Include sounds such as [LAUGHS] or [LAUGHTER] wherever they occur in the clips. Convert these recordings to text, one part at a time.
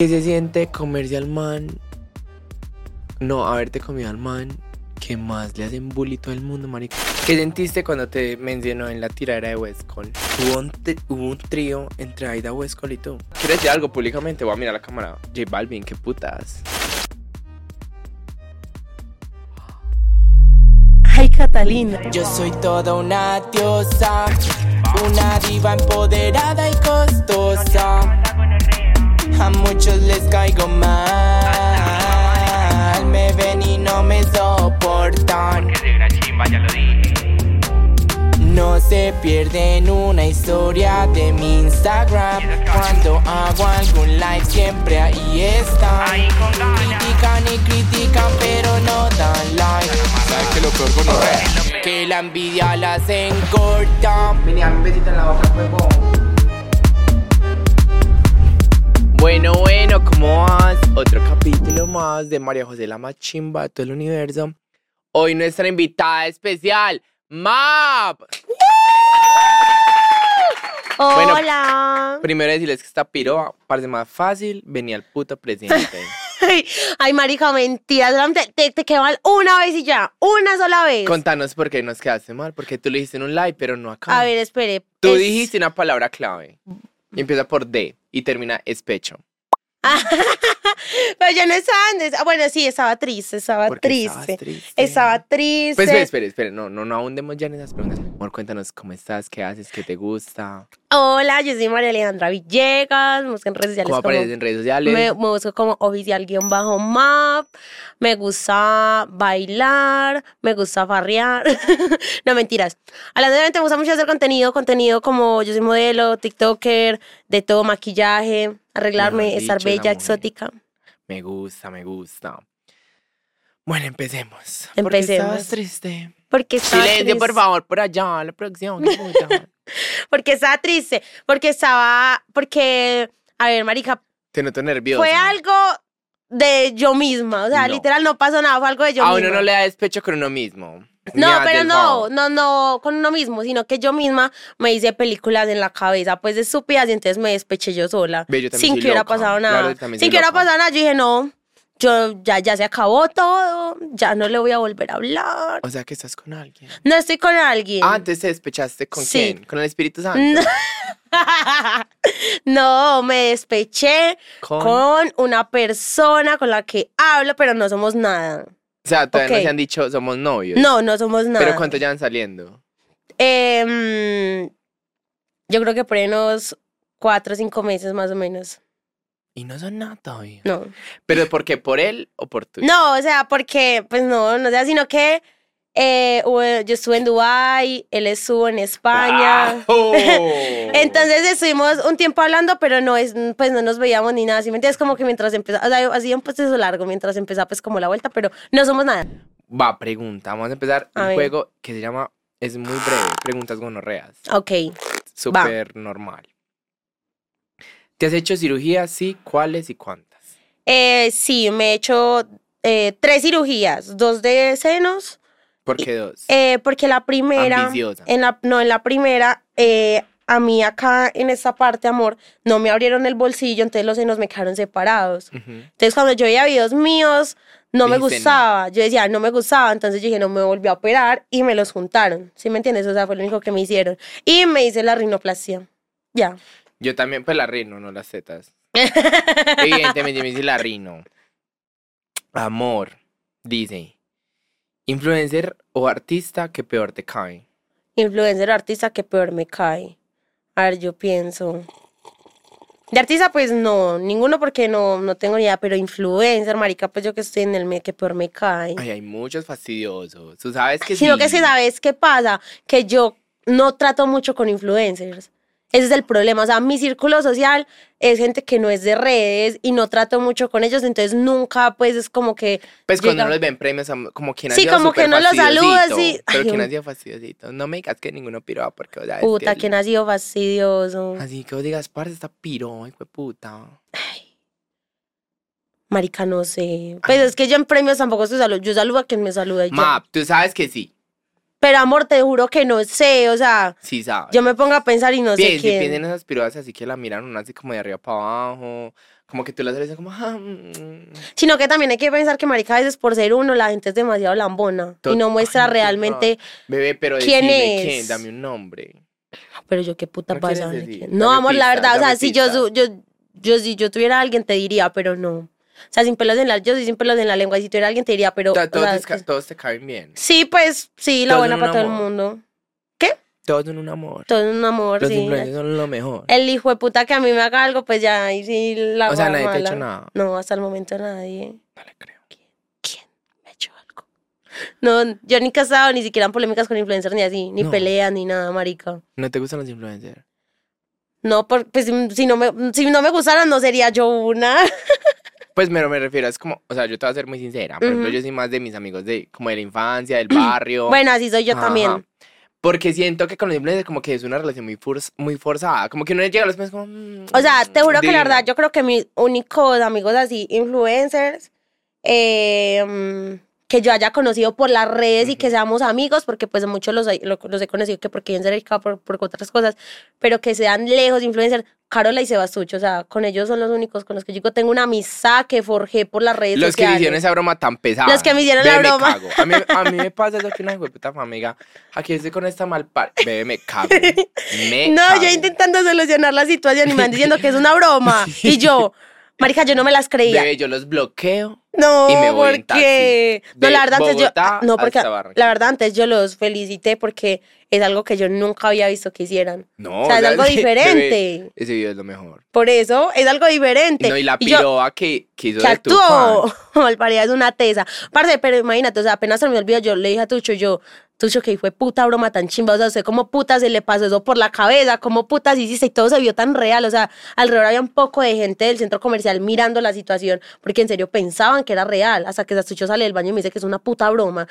¿Qué se siente comerse al man? No, haberte comido al man que más le hacen bully todo el mundo, marico. ¿Qué sentiste cuando te mencionó en la tiradera de Westcol? Hubo un, hubo un trío entre Aida Westcol y tú. ¿Quieres decir algo públicamente? Voy a mirar la cámara. J Balvin, qué putas. Ay, Catalina. Yo soy toda una diosa, una diva empoderada y costosa. A muchos les caigo mal, me ven y no me soportan. No se pierden una historia de mi Instagram. Cuando hago algún live siempre ahí están. Critican y critican pero no dan like. ¿Sabes qué lo peor con Que la envidia las engorda. Vení, dame un besito en la boca, huevo. Bueno, bueno, ¿cómo vas? Otro capítulo más de María José la Machimba de todo el universo. Hoy nuestra invitada especial, Map. Bueno, Hola. Primero decirles que esta piroa parece más fácil, venía el puto presidente. [LAUGHS] Ay, marica, mentira. solamente Te, te quedan una vez y ya. Una sola vez. Contanos por qué nos quedaste mal, porque tú lo dijiste en un live, pero no acá. A ver, espere. Tú es- dijiste una palabra clave. Y empieza por D y termina especho. [LAUGHS] Pero yo no estaba. ah, Bueno, sí, estaba triste. Estaba Porque triste. estabas triste. Estaba triste. Pues espera, espera, espera. No, no, no ahondemos ya en esas preguntas. Amor, cuéntanos cómo estás, qué haces, qué te gusta, Hola, yo soy María Alejandra Villegas. Me buscan en redes sociales cómo como- apareces en redes sociales. Me, me busco como oficial guion bajo map. Me gusta bailar. Me gusta farrear. [LAUGHS] no, mentiras. Hablando de me gusta mucho hacer contenido. Contenido como yo soy modelo, TikToker, de todo maquillaje, arreglarme, estar dicho, bella, exótica. Me gusta, me gusta. Bueno, empecemos. ¿Por qué Empecemos. estabas triste? Porque Silencio, triste. por favor, por allá, la producción. [LAUGHS] [LAUGHS] Porque estaba triste. Porque estaba. Porque. A ver, Marica, Te noto nerviosa. fue algo de yo misma. O sea, No. literal no pasó nada, fue algo de yo A misma. uno no le da despecho con uno mismo. Ni No, a pero del no, favor. no, no con uno mismo, sino que yo misma me hice películas en la cabeza, pues de estúpidas, y entonces me despeché yo sola. Ve, yo también sin soy que hubiera loca. pasado Claro, nada. yo también sin soy que hubiera loca. pasado nada, yo dije, no, yo ya, ya se acabó todo, ya no le voy a volver a hablar. O sea, que estás con alguien. No estoy con alguien. Ah, antes te despechaste con Sí. quién? Con el Espíritu Santo. [LAUGHS] No. me despeché Con- con una persona con la que hablo, pero no somos nada. O sea, todavía no se han dicho somos novios. No, no somos nada. Pero ¿cuánto llevan saliendo? Em, yo creo que por unos cuatro o cinco meses más o menos. Y no son nada todavía. No. ¿Pero por qué? ¿Por él o por tú? No, o sea, porque, pues no, no sea, sino que eh, yo estuve en Dubai, él estuvo en España. ¡Ajo! [LAUGHS] Entonces estuvimos un tiempo hablando, pero no es, pues no nos veíamos ni nada. ¿sí me entiendes? Como que mientras empezaba, o sea, hacía un proceso largo mientras empezaba pues como la vuelta, pero no somos nada. Va, pregunta. Vamos a empezar A un ver. juego que se llama. Es muy breve. Preguntas gonorreas. Ok. Súper normal. ¿Te has hecho cirugía? Sí. ¿Cuáles y cuántas? Eh, sí, me he hecho eh, tres cirugías, dos de senos, ¿Por qué dos? eh, porque la primera, Ambiciosa. en la, no, en la primera, eh, a mí acá en esta parte, amor, no me abrieron el bolsillo, entonces los senos me quedaron separados. Ujú. Entonces cuando yo veía videos míos, no me gustaba. Yo decía, no me gustaba, entonces yo dije, no me volví a operar y me los juntaron. ¿Sí me entiendes? O sea, fue lo único que me hicieron. Y me hice la rinoplastia. Ya. Yo también, pues la rino, no las tetas. [LAUGHS] Evidentemente me hice la rino. Amor, dice. Influencer o artista que peor te cae. Influencer o artista que peor me cae. A ver, yo pienso. De artista, pues no, ninguno porque no, no tengo ni idea, pero influencer, marica, pues yo que estoy en el medio que peor me cae. Ay, hay muchos fastidiosos. Tú sabes que Sino sí. que si sabes qué pasa, que yo no trato mucho con influencers. Ese es el problema. O sea, mi círculo social es gente que no es de redes y no trato mucho con ellos, entonces nunca, pues es como que. Pues cuando no les ven premios, como quien ha Sí, como que no los saludas, sí. Pero Ay, quien un- ha sido fastidiosito. No me digas que ninguno piró porque, o sea, Puta, que ha sido fastidioso. Así que vos digas, parce, está piro, hijo de puta. Marica, no sé. Pues es que yo en premios tampoco estoy saludo. Yo saludo a quien me saluda y. Map, tú sabes que sí. Pero amor, te juro que no sé. O sea, Sí sabes. yo me pongo a pensar y no sé Piensa, quién. esas piroas así que la miran una así como de arriba para abajo, como que tú las ves como, ah, mm, Sino que también hay que pensar que, marica, a veces por ser uno, la gente es demasiado lambona Tot- y no muestra Ay, no, realmente. bebé, pero ¿Quién es? quién, dame un nombre. Pero yo qué puta ¿No quieres pasa. No, amor, la verdad, o sea, si yo, yo, yo, si yo tuviera a alguien te diría, pero no. O sea, sin pelos en la, yo soy sin pelos en la lengua y si tuviera alguien te diría, pero. Sea, o todos, sea, te, todos te caen bien. sí, pues, sí, la Todos buena son para un todo el amor. mundo. Todos son un amor. Todo es un amor, Los sí. influencers son lo mejor. El hijo de puta que a mí me haga algo, pues ya ahí sí la O sea, nadie te ha mala. hecho nada. No, hasta el momento nadie. No le creo. ¿Quién me ha hecho algo? No, yo ni casado, ni siquiera en polémicas con influencers, ni así, ni No. peleas, ni nada, marica. ¿No te gustan los influencers? No, por- pues si no me, si no me gustaran, no sería yo una. [LAUGHS] Pues me, me refiero, es como, o sea, yo te voy a ser muy sincera. Por ejemplo, yo soy más de mis amigos de, como de la infancia, del barrio. [CLEARS THROAT] Bueno, así soy yo Ajá. también. Porque siento que con los influencers como que es una relación muy, forz- muy forzada. Como que uno llega a los pies como... mm, O sea, te juro que la verdad, yo creo que mis únicos amigos así, influencers, eh, que yo haya conocido por las redes y que seamos amigos, porque pues muchos los, los he conocido que porque bien cerca, por, por otras cosas, pero que sean lejos influencers, Carola y Sebastucho, o sea, con ellos son los únicos con los que yo digo, tengo una amistad que forjé por las redes Los que sociales. me hicieron esa broma tan pesada. Los que me hicieron la Bebé, me broma. cago. A mí, a mí me pasa eso que una puta amiga. Aquí estoy con esta mal par... Bebé, me cago. [LAUGHS] Me No, cago. yo intentando solucionar la situación y me van diciendo que es una broma. [LAUGHS] Y yo, marica, yo no me las creía. Bebé, yo los bloqueo. No, y me voy en porque taxi. no, la verdad antes yo no porque la verdad antes yo los felicité porque es algo que yo nunca había visto que hicieran. No, o sea, es algo [LAUGHS] diferente. ese video es lo mejor. Por eso es algo diferente. No, y la piroa que, que hizo que de tu actuó. [LAUGHS] fan. Malparida es una tesa. Parce, pero imagínate, o sea, apenas terminó el video, yo le dije a Tucho, yo, Tucho, que fue puta broma tan chimba. O sea, usted como puta se le pasó eso por la cabeza, como puta se hiciste y todo se vio tan real. O sea, alrededor había un poco de gente del centro comercial mirando la situación, porque en serio pensaban que era real. Hasta que Tucho sale del baño y me dice que es una puta broma.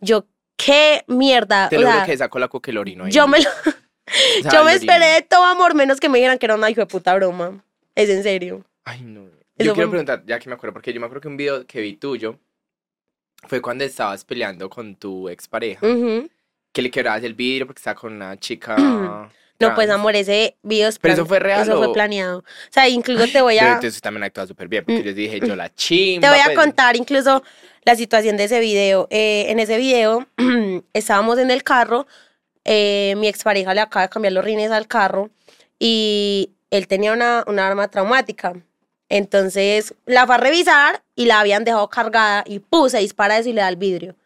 Yo, qué mierda. Te o lo juro sea, que sacó la coquelorino ahí. yo me, lo- [LAUGHS] yo me orino. esperé de todo amor, menos que me dijeran que era una hijo de puta broma. Es en serio. Ay, no. Eso Yo quiero fue- preguntar, ya que me acuerdo, porque yo me acuerdo que un video que vi tuyo fue cuando estabas peleando con tu expareja. Ujú. Que le quebrabas el vidrio porque estaba con una chica. [CLEARS THROAT] No, pues amor, ese video es ¿Pero plan- eso fue real Eso o- fue planeado. O sea, incluso te voy Pero a, entonces también actúa súper bien, porque yo dije, [CLEARS THROAT] yo la chimba. te voy a pues. contar incluso la situación de ese video. Eh, en ese video [CLEARS THROAT] estábamos en el carro, eh, mi expareja le acaba de cambiar los rines al carro y él tenía una, una arma traumática. Entonces la fue a revisar y la habían dejado cargada y puse, dispara eso y le da el vidrio.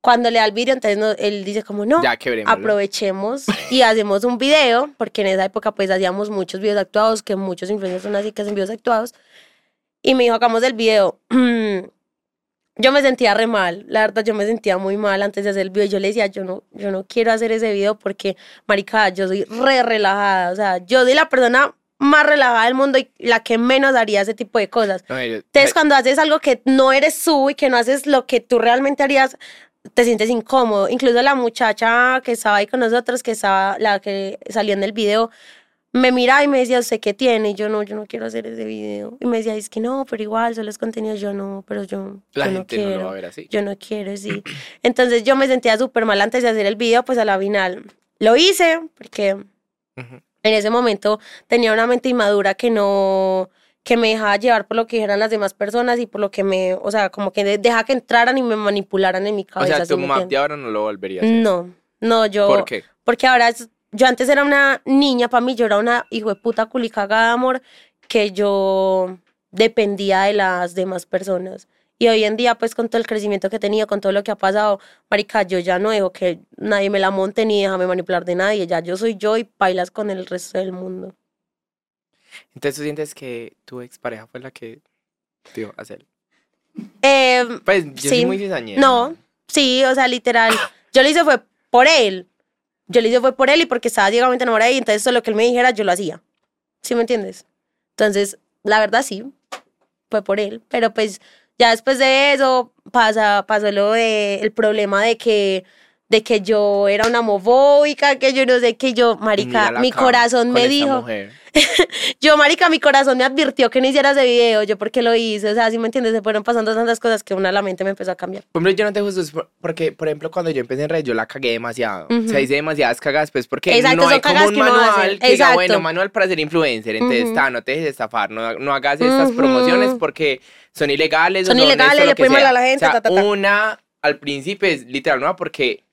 Cuando le da el vidrio, entonces no- él dice como no, Ya aprovechemos y hacemos un video, porque en esa época pues hacíamos muchos videos actuados, que muchos influencers son así que hacen videos actuados. Y me dijo, hagamos el video. [CLEARS THROAT] Yo me sentía re mal, la verdad yo me sentía muy mal antes de hacer el video. Yo le decía, yo no, yo no quiero hacer ese video porque, marica, yo soy re relajada. O sea, yo soy la persona más relajada del mundo y la que menos haría ese tipo de cosas. No, yo- Entonces, cuando haces algo que no eres tú y que no haces lo que tú realmente harías, te sientes incómodo. Incluso la muchacha que estaba ahí con nosotros, que estaba, la que salió en el video, me miraba y me decía, ¿usted qué tiene? Y yo no, yo no quiero hacer ese video. Y me decía, es que no, pero igual, solo es contenido. Yo no, pero yo, la yo no gente no, quiero. lo va a ver así. Yo no quiero, sí. Entonces yo me sentía súper mal antes de hacer el video, pues a la final lo hice, porque Ujú. en ese momento tenía una mente inmadura que no que me dejaba llevar por lo que dijeran las demás personas y por lo que me, o sea, como que de- deja que entraran y me manipularan en mi O cabeza. sea, ¿sí tu map de ahora no lo volvería a hacer. No, no, yo ¿Por qué? porque ahora es- yo antes era una niña, para mí yo era una hijo de puta culicaga de amor que yo dependía de las demás personas. Y hoy en día, pues con todo el crecimiento que he tenido, con todo lo que ha pasado, marica, yo ya no dejo que nadie me la monte ni déjame manipular de nadie. Ya yo soy yo y bailas con el resto del mundo. Entonces tú sientes que tu expareja fue la que te dio a hacer. Eh, Pues yo soy Sí. muy cizañera. no, sí, o sea, literal. Yo lo hice fue por él. Yo lo hice fue por él y porque estaba ciegamente enamorada y entonces todo lo que él me dijera yo lo hacía. ¿Sí me entiendes? Entonces, la verdad sí, fue por él. Pero pues ya después de eso pasa, pasó lo de el problema de que de que yo era una homofóbica, que yo no sé, que yo, marica, mi corazón me dijo, [LAUGHS] yo, marica, mi corazón me advirtió que no hiciera ese video, yo porque lo hice, o sea, si me entiendes, se fueron pasando tantas cosas que una la mente me empezó a cambiar. Por ejemplo, yo no te juzgo porque, por ejemplo, cuando yo empecé en red, yo la cagué demasiado. O sea, Ujú. hice demasiadas cagadas, pues porque Exacto, no hay como un que manual que diga, bueno, manual para ser influencer. Entonces, Ujú. está, no te dejes estafar, no, no hagas estas Ujú. promociones porque son ilegales. Son ilegales, le pueden mal a la gente, O sea, ta, ta, ta. una al principio es literal nueva porque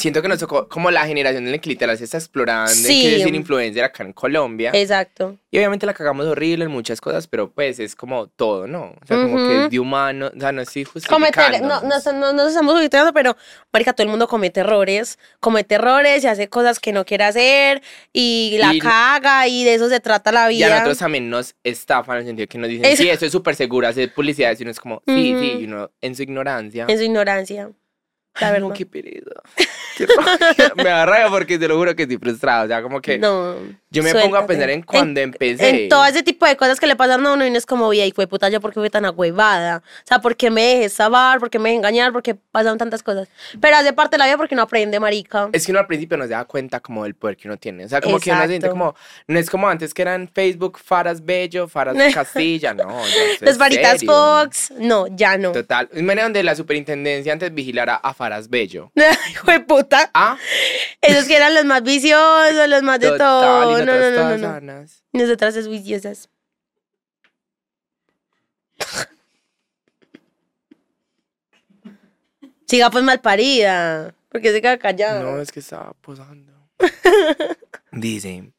siento que nos tocó como la generación en la que literal se está explorando Sí. qué decir influencer acá en Colombia. Exacto. Y obviamente la cagamos horrible en muchas cosas, pero pues es como todo, ¿no? O sea, como que es de humano, o sea, no estoy justificando. No, no, no, no nos estamos justificando, pero, marica, todo el mundo comete errores, comete errores y hace cosas que no quiere hacer y la Y- caga y de eso se trata la Y vida. a nosotros también nos estafan en el sentido que nos dicen, Es- sí, eso es súper seguro, hacer publicidad. Y uno es como, sí, Ujú. sí, y uno en su ignorancia. En su ignorancia. La verdad. no, qué pereza. [LAUGHS] Me rabia porque te lo juro que estoy frustrado. O sea, como que No. Yo me pongo a pensar en cuando empecé. En todo ese tipo de cosas que le pasan a uno y no es como, vida, y fue puta, yo porque fui tan agüevada. O sea, porque me dejé sabar, porque me dejé engañar, porque pasaron tantas cosas. Pero hace parte de la vida porque no aprende, marica. Es que uno al principio no se da cuenta como del poder que uno tiene. O sea, como que uno siente Exacto. como, no es como antes que eran Facebook, Faras Bello, Faras [LAUGHS] Castilla, no. Las varitas serio. Fox, no, ya no. Total. Es manera donde la superintendencia antes vigilara a Faras Bello. [LAUGHS] Hijo de puta. Ah, Esos que eran los más viciosos, los más de todo. No, no, nosotras no, no, no. sanas. Nosotras es viciosas. [LAUGHS] Siga pues mal parida. Porque se queda callada. No, es que estaba posando. [LAUGHS] Dice.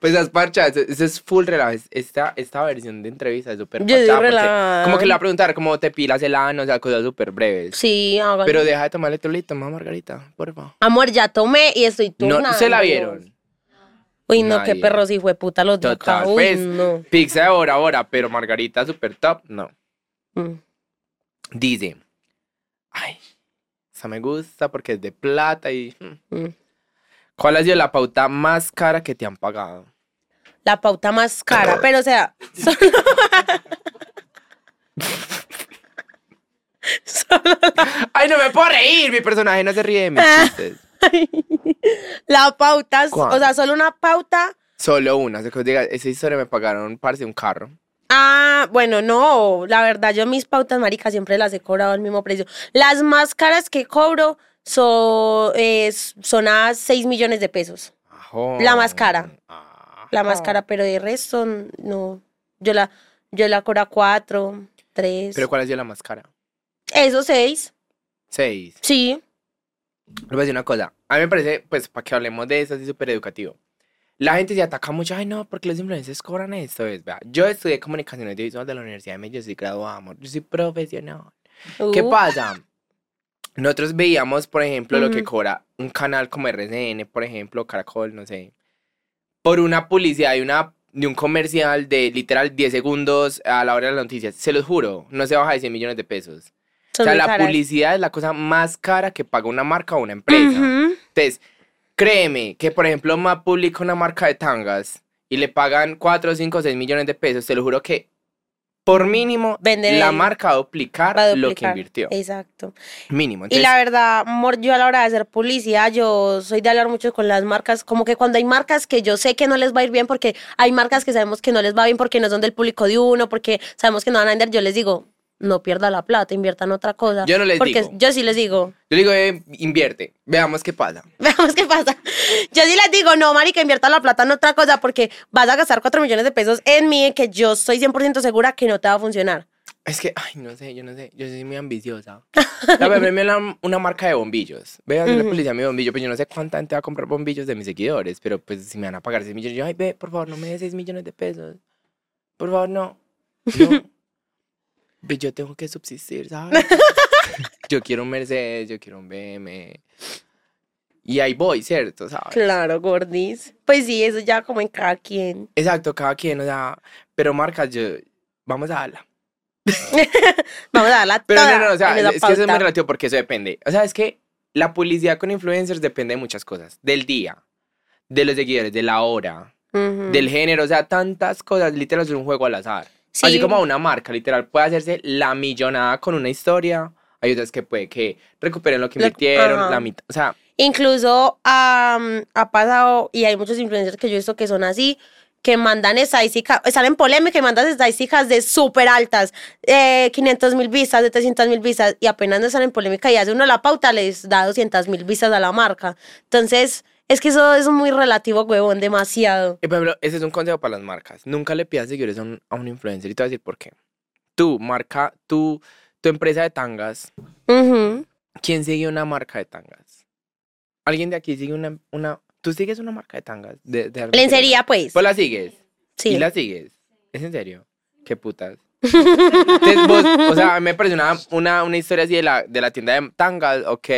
Pues las parchas, eso es full relajo. es- Esta, esta versión de entrevista es súper relajada. Como que le va a preguntar cómo te pilas el ano, o sea, cosas súper breves. Sí, hágalo. Pero deja de tomar electrolito, mamá Margarita, por favor. Amor, ya tomé y estoy No, turnando. se la vieron. Uy, no, qué perros hijo de puta los acá. Total, Uy, pues. no. Pizza de hora hora, pero Margarita súper top, no. Mm. Dice, ay, esa me gusta porque es de plata y... mm. ¿Cuál ha sido la pauta más cara que te han pagado? La pauta más cara, pero o sea, [LAUGHS] solo, solo [LAUGHS] Ay, no me puedo reír, mi personaje no se ríe de mis chistes. [LAUGHS] la pauta, ¿Cuál? o sea, solo una pauta. Solo una, o sea, que os diga, esa historia me pagaron, parce, un carro. Ah, bueno, no, la verdad, yo mis pautas, marica, siempre las he cobrado al mismo precio. Las más caras que cobro son, es- son a 6 millones de pesos. La más cara. Ajá. La más cara, pero de resto, no. Yo la, yo la cobro a 4, 3. ¿Pero cuál ha sido la más cara? Eso 6, Seis. sí. Les voy a decir una cosa. A mí me parece, pues, para que hablemos de eso así súper educativo. La gente se ataca mucho, ay, no, porque los influencers cobran esto. Es, vea, yo estudié comunicación audiovisual de la Universidad de Medellín, yo soy graduado, amor, yo soy profesional. ¿Qué Uh, pasa? Nosotros veíamos, por ejemplo, lo que cobra un canal como RCN, por ejemplo, Caracol, no sé, por una publicidad de, una, de un comercial de literal 10 segundos a la hora de las noticias. Se los juro, no se baja de 100 millones de pesos. son o sea, la caras. publicidad es la cosa más cara que paga una marca o una empresa. Entonces, créeme que, por ejemplo, MAP publica una marca de tangas y le pagan 4, 5, 6 millones de pesos. Te lo juro que, por mínimo, Venden la marca va a duplicar Va a lo que invirtió. Exacto. Mínimo. Y la verdad, amor, yo a la hora de hacer publicidad, yo soy de hablar mucho con las marcas, como que cuando hay marcas que yo sé que no les va a ir bien, porque hay marcas que sabemos que no les va bien porque no son del público de uno, porque sabemos que no van a vender, yo les digo, no pierda la plata, invierta en otra cosa. Yo no les porque digo. yo sí les digo, yo digo, eh, invierte, veamos qué pasa. [LAUGHS] veamos qué pasa. Yo sí les digo, no, marica, invierta la plata en otra cosa porque vas a gastar 4 millones de pesos en mí que yo estoy 100% segura que no te va a funcionar. Es que, ay, no sé, yo no sé, yo soy muy ambiciosa. La verdad, me una, una marca de bombillos. Ve a hacerle Ujú. publicidad a mi bombillo, pues yo no sé cuánta gente va a comprar bombillos de mis seguidores, pero pues si me van a pagar 6 millones, yo, ay, ve, por favor, no me des 6 millones de pesos. Por favor, no. [LAUGHS] No. Yo tengo que subsistir, ¿sabes? [LAUGHS] yo quiero un Mercedes, yo quiero un BM. Y ahí voy, ¿cierto? ¿Sabes? Claro, gordis. Pues sí, eso ya como en cada quien. Exacto, cada quien, o sea, pero marcas, yo, vamos a darla. [LAUGHS] Vamos a darla Pero toda no, no, o sea, esa es que eso es muy relativo porque eso depende. O sea, es que la publicidad con influencers depende de muchas cosas. Del día, de los seguidores, de la hora, Ujú. del género, o sea, tantas cosas. Literal es un juego al azar. Sí. Así como una marca, literal, puede hacerse la millonada con una historia, Hay otras que puede que recuperen lo que invirtieron, ajá. la mitad. O sea, Incluso am, ha pasado, y hay muchos influencers que yo he visto que son así, que mandan estadísticas, están en polémica y mandan estadísticas de súper altas, eh, 500 mil vistas, de 300 mil vistas, y apenas no están en polémica y hace uno la pauta, les da 200 mil vistas a la marca. Entonces, es que eso es muy relativo, huevón, demasiado. Y, por ejemplo, ese es un consejo para las marcas. Nunca le pidas seguidores a un, a un influencer y te voy a decir por qué. Tú, marca, tú, tu empresa de tangas. ¿quién sigue una marca de tangas? ¿Alguien de aquí sigue una, una tú sigues una marca de tangas? De, Lencería, pues. Pues la sigues. Sí. Y la sigues. ¿Es en serio? Qué putas. [LAUGHS] Entonces, vos, o sea, a mí me parece una, una, una historia así de la, de la tienda de tangas, ok.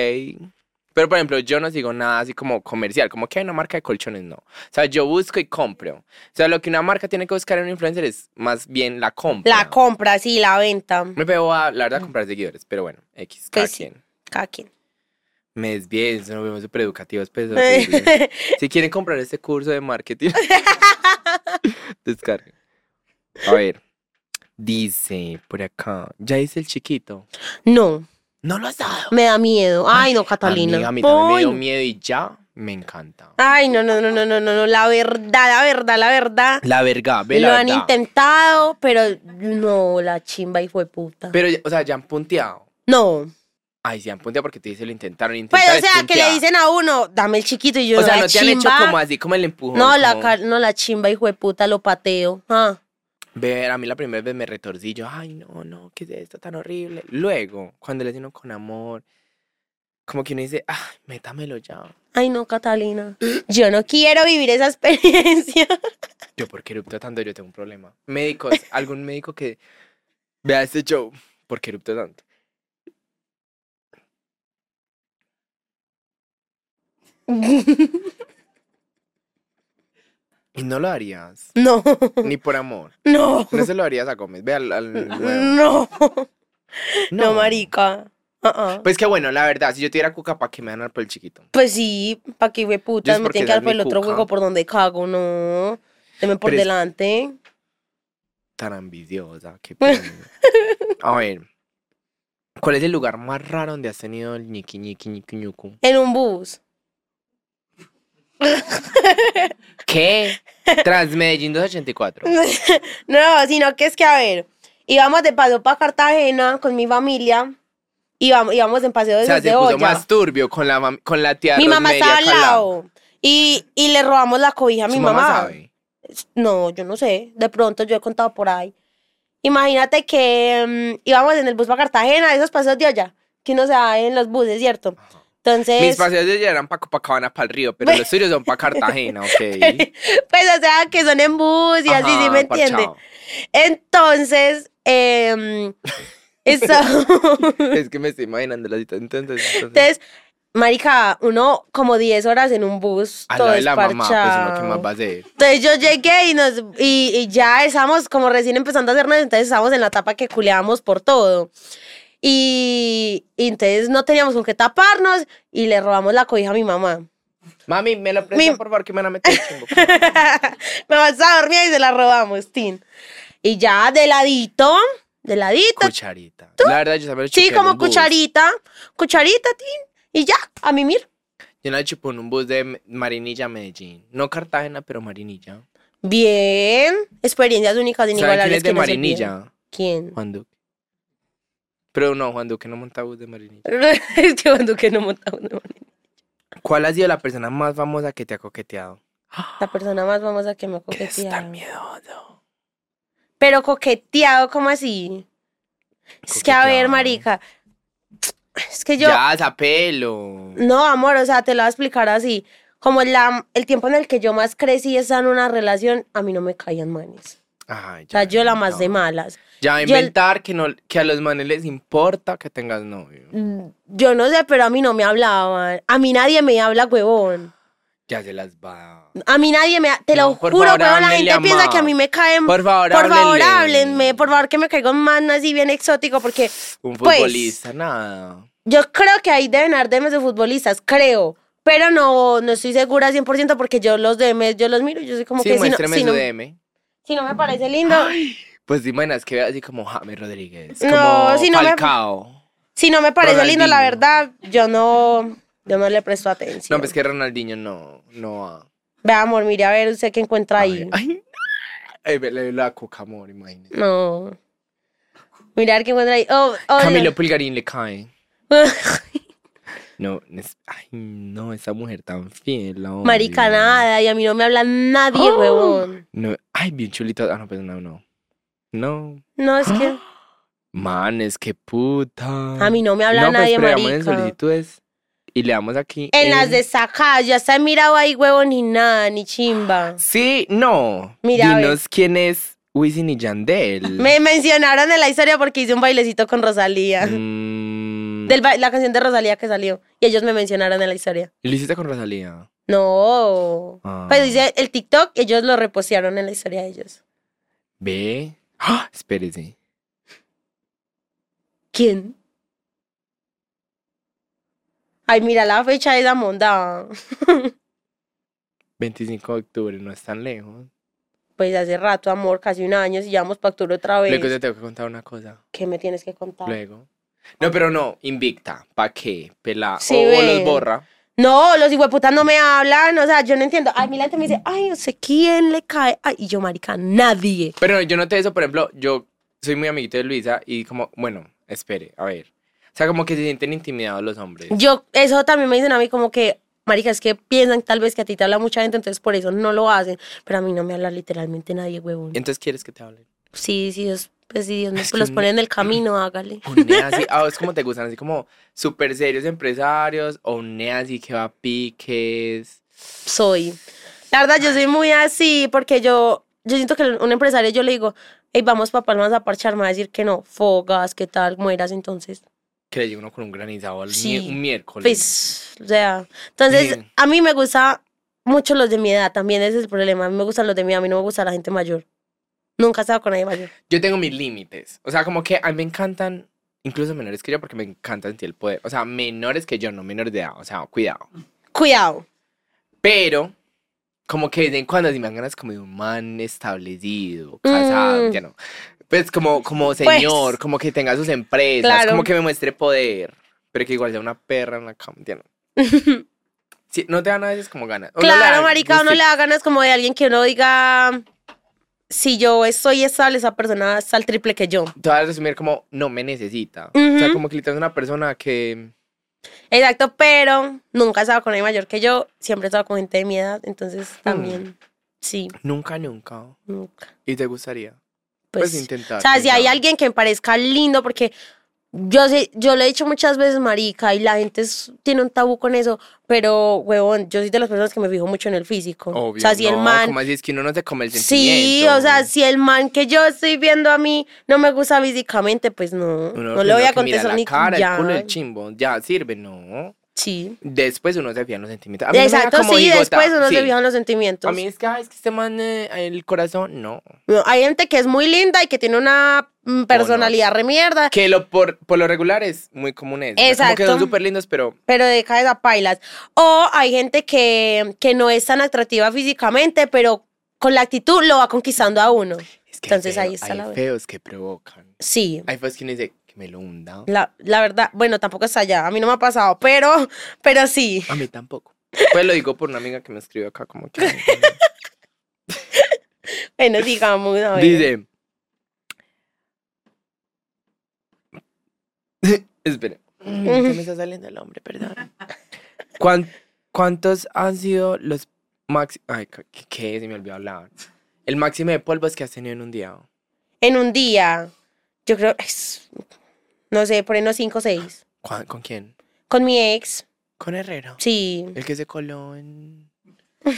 Pero, por ejemplo, yo no sigo nada así como comercial, como que hay una marca de colchones, no. O sea, yo busco y compro. O sea, lo que una marca tiene que buscar en un influencer es más bien la compra. La compra, sí, la venta. Me pego a, la verdad, a comprar seguidores, pero bueno, X, cada Pues sí. quien. Cada quien. Me desvié, nos vemos súper educativos, pues. [LAUGHS] Si quieren comprar este curso de marketing, [LAUGHS] descarguen. A ver, dice por acá, ya dice el chiquito. No, No lo has dado. me da miedo. Ay, no, Catalina. Amiga, a mí también me dio miedo y ya me encanta. Ay, no, no, no, no, no, no, no, la verdad, la verdad, la verdad. La verga, ve Lo la han verdad. intentado, pero no, la chimba y fue puta. Pero, o sea, ya han punteado. no. Ay, sí han punteado porque te dice lo intentaron. Pues, Intentar o sea, que le dicen a uno, dame el chiquito y yo O sea, la no te han hecho como así, como el empujón. No, la, como, no, la chimba y fue puta, lo pateo. Ah. Ver, a mí la primera vez me retorcí yo, ay, no, no, ¿qué es esto tan horrible? Luego, cuando le dicen con amor, como que uno dice, ah, métamelo ya. Ay, no, Catalina. Yo no quiero vivir esa [LAUGHS] experiencia. Yo, ¿por qué erupto tanto? Yo tengo un problema. Médicos, [LAUGHS] algún médico que vea este show, ¿por qué erupto tanto? [LAUGHS] Y no lo harías, No, ni por amor. no, No se lo harías a Gómez, ve al, al no, no, marica. Ah. Pues que bueno, la verdad, si yo tuviera cuca, ¿para qué me van a dar por el chiquito? Pues sí, pa' que fue Yo puta, me tienen que dar por el otro hueco por donde cago, no. Deme por Pero delante. Tan ambiciosa, qué. A ver, ¿cuál es el lugar más raro donde has tenido el ñiqui ñiqui ñiqui ñucu? En un bus. ¿Qué? Transmedellín 284. [LAUGHS] No, sino que es que, a ver, íbamos de paseo para Cartagena con mi familia. Íbamos, íbamos en paseo O de sea, esos de se puso más turbio con la, con la tía Mi mamá estaba al lado. Y, y le robamos la cobija a mi Su mamá. sabe. No, yo no sé. De pronto yo he contado por ahí. Imagínate que mm, íbamos en el bus para Cartagena, esos paseos de olla, que uno se da en los buses, ¿cierto? Entonces, Mis paseos de ella eran para Copacabana, para el río, pero los [LAUGHS] suyos son para Cartagena, ¿ok? [LAUGHS] pues, o sea, que son en bus y así, ¿sí Ajá, me entiende? Entonces, [LAUGHS] eh, eso... Es que me estoy imaginando la situación. Entonces, entonces, Entonces, marica, uno como 10 horas en un bus, al todo lado de la mamá, pues que más va a hacer. Entonces yo llegué y nos y, y ya estábamos como recién empezando a hacernos, entonces estábamos en la etapa que culeábamos por todo. Y, y entonces no teníamos con qué taparnos y le robamos la cobija a mi mamá. Mami, me lo prestan, Mi- por favor, que me van a meter el chimbo. [LAUGHS] mi mamá estaba dormida y se la robamos, tin. Y ya de ladito, de ladito, Cucharita. La verdad, yo también lo sí, chupé en como un bus. cucharita, cucharita, tin. Y ya, a mimir. Yo la chupé en un bus de Marinilla a Medellín. No Cartagena, pero Marinilla. Bien, experiencias únicas, ¿Saben quién es de que no se olvidan. Marinilla? ¿Quién? Juan Duque. Pero no, Juan Duque no monta bus de Marinilla. [LAUGHS] es que cuando que no montaba una ¿Cuál ha sido la persona más famosa que te ha coqueteado? La persona más famosa que me ha Que es tan coqueteado. miedoso. Pero coqueteado, ¿cómo así? Es que a ver, Coqueteado. marica. Es que yo. Ya, zapelo. No, amor, o sea, te lo voy a explicar así. Como la, el tiempo en el que yo más crecí estaba en una relación, a mí no me caían manes. Ay, O sea, ya yo la más de malas. Ya va a el- inventar que, no, que a los manes les importa que tengas novio. Mm, Yo no sé, pero a mí no me hablaban. A mí nadie me habla, huevón. Ya se las va. A mí nadie me... Te No, lo juro, favor, huevón, la gente piensa que a mí me caen... Por favor, Por favor, háblenle. háblenme. Por favor, que me caiga un man así bien exótico, porque Un Pues, futbolista, nada. yo creo que ahí deben haber DMs de futbolistas, creo. Pero no, no estoy segura 100% porque yo los DMs, yo los miro y yo soy como sí, que si no, si, no, DM. si no me parece lindo, Pues te imaginas que vea así como James Rodríguez. No, como si no me- Falcao. Si no me parece lindo, la verdad, yo no, yo no le presto atención. No, pues que Ronaldinho no, no va. Ve, amor, mire a ver usted qué encuentra ahí. Ay, ay, vele la coca, amor, imagínate. No. Mira a ver qué encuentra ahí. Oh, oh, Camilo Pulgarín le cae. [LAUGHS] No, es- ay, no, esa mujer tan fiel. odio. Marica, nada, y a mí no me habla nadie, Oh. huevón. No, ay, bien chulito. Ah, no, pues no, no. No. No, es que [GASPS] Man, es que puta. a mí no me habla no, pues, nadie, pero damos en marica. solicitudes y le damos aquí. En las de sacar, ya está mirado ahí, huevón, ni nada, ni chimba. Sí, no. Mira. Dinos quién es Wisin y Yandel. [LAUGHS] Me mencionaron en la historia porque hice un bailecito con Rosalía. Mm, [LAUGHS] Del ba- la canción de Rosalía que salió. Y ellos me mencionaron en la historia. ¿Lo hiciste con Rosalía? No. Ah. Pues dice el TikTok, ellos lo repostearon en la historia de ellos. Ve. ¡Ah! Espérese. ¿Quién? Ay, mira la fecha de esa monda. 25 de octubre, no es tan lejos. Pues hace rato, amor, casi un año, si llevamos para octubre otra vez. Luego te tengo que contar una cosa. ¿Qué me tienes que contar? Luego. No, pero no, invicta. ¿Para qué? Pela. Sí, o, o los borra. No, los hijueputas no me hablan, o sea, yo no entiendo. Ay, mi gente me dice, ay, no sé quién le cae. Ay, y yo, marica, nadie. Pero yo noté eso, por ejemplo, yo soy muy amiguito de Luisa y como, bueno, espere, a ver. O sea, como que se sienten intimidados los hombres. Yo, eso también me dicen a mí como que, marica, es que piensan tal vez que a ti te habla mucha gente, entonces por eso no lo hacen. Pero a mí no me habla literalmente nadie, huevón. Entonces, ¿quieres que te hablen? Sí, sí, Dios, pues si Dios que los pone en el camino, hágale. Un nea así, [LAUGHS] ah, es como te gustan, así como súper serios empresarios, o un nea así que va a piques. Soy. La verdad, yo soy muy así porque yo, yo siento que un empresario, yo le digo, hey, vamos para Palmas a parchar, me va a decir que no, fogas, qué tal, mueras, entonces. Que le llega uno con un granizado al Sí, mi- un miércoles. Pues, o sea, entonces Sí. a mí me gusta mucho los de mi edad, también ese es el problema. A mí me gustan los de mi edad, a mí no me gusta la gente mayor. Nunca he estado con nadie mayor. Yo tengo mis límites. O sea, como que a mí me encantan, incluso menores que yo, porque me encanta sentir el poder. O sea, menores que yo, no menores de edad. O sea, cuidado. Cuidado. Pero, como que de vez en cuando si me dan ganas como de un man establecido, casado, Mm. ya no. Pues como, como señor, como que tenga sus empresas, Claro. como que me muestre poder. Pero que igual sea una perra en la cama, ya no. [LAUGHS] Sí, no te dan a veces como ganas. O no claro, dan, marica, uno le da ganas como de alguien que uno diga, si yo estoy estable, esa persona está al triple que yo. Te vas a resumir como, no me necesita. O sea, como que literal es una persona que... Exacto, pero nunca he estado con nadie mayor que yo, siempre he estado con gente de mi edad, entonces Mm. también, sí, Nunca, nunca. nunca. ¿Y te gustaría? Pues, Pues, intentar. o sea, si hay alguien que me parezca lindo, porque yo sé, yo le he dicho muchas veces, marica, y la gente es- tiene un tabú con eso, pero, huevón, yo soy de las personas que me fijo mucho en el físico. Obvio, o sea, si el man... como así es que uno no se come el Sí, sentimiento. o sea, si el man que yo estoy viendo a mí no me gusta físicamente, pues no, Uno no le voy a mira contestar la ni cara, ya. el culo, el chimbo, ya sirve, no. Sí. Después uno se fía en los sentimientos. A mí no Exacto, como sí, higota, después uno sí. se fija en los sentimientos. A mí es que, ay, es que este man, eh, el corazón, no. No, Hay gente que es muy linda y que tiene una mm, personalidad remierda, Que lo por, por lo regular es muy común eso. Como que Exacto. son súper lindos, pero pero de cabeza pailas. O hay gente que, que no es tan atractiva físicamente, pero con la actitud lo va conquistando a uno. es que Entonces, feo- ahí está hay la- feos que provocan. Sí. Hay feos que uno dice que me lo hunda. La, la verdad, bueno, tampoco está allá, a mí no me ha pasado, pero, pero sí. A mí tampoco. Pues lo digo por una amiga que me escribió acá como que... [LAUGHS] Bueno, digamos, a ver. Dice. [LAUGHS] Espera. Se me está saliendo el hombre, perdón. ¿Cuán- ¿Cuántos han sido los máximos. Ay, ¿qué, qué? Se me olvidó hablar. El máximo de polvos que has tenido en un día. En un día, yo creo, es- no sé, por ahí unos 5 o 6. ¿Cuán- ¿Con quién? Con mi ex, Con Herrero. sí. El que se coló en. [LAUGHS]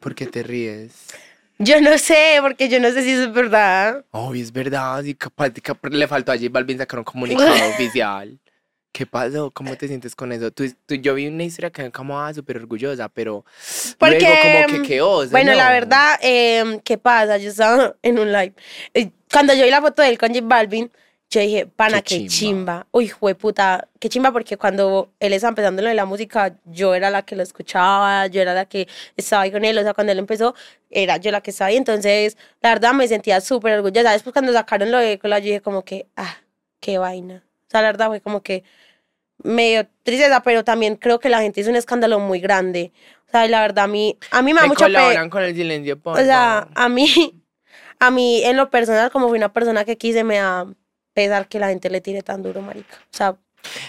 ¿Por qué te ríes? Yo no sé, porque yo no sé si eso es verdad. Oh, es verdad. Y capaz, capaz le faltó a J Balvin sacar un comunicado [LAUGHS] oficial. ¿Qué pasó? ¿Cómo te sientes con eso? Tú, tú- yo vi una historia que como, ah, súper orgullosa, pero Porque, luego como que qué Bueno, la ¿no? verdad, em, ¿qué pasa? Yo estaba en un live. Eh, Cuando yo vi la foto de él con J Balvin, yo dije, pana, Qué qué, chimba. chimba. Uy, puta, qué chimba, porque cuando él estaba empezando lo de la música, yo era la que lo escuchaba, yo era la que estaba ahí con él. O sea, cuando él empezó, era yo la que estaba ahí. Entonces, la verdad, me sentía súper orgullosa. Después, cuando sacaron lo de Cola, yo dije, como que, ah, qué vaina. O sea, la verdad fue como que medio tristeza, pero también creo que la gente hizo un escándalo muy grande. O sea, la verdad a mí, a mí me da mucho colaboran con el silencio, por O sea, favor. a mí, [LAUGHS] a mí en lo personal, como fui una persona que quise, me da pesar que la gente le tire tan duro, marica. O sea,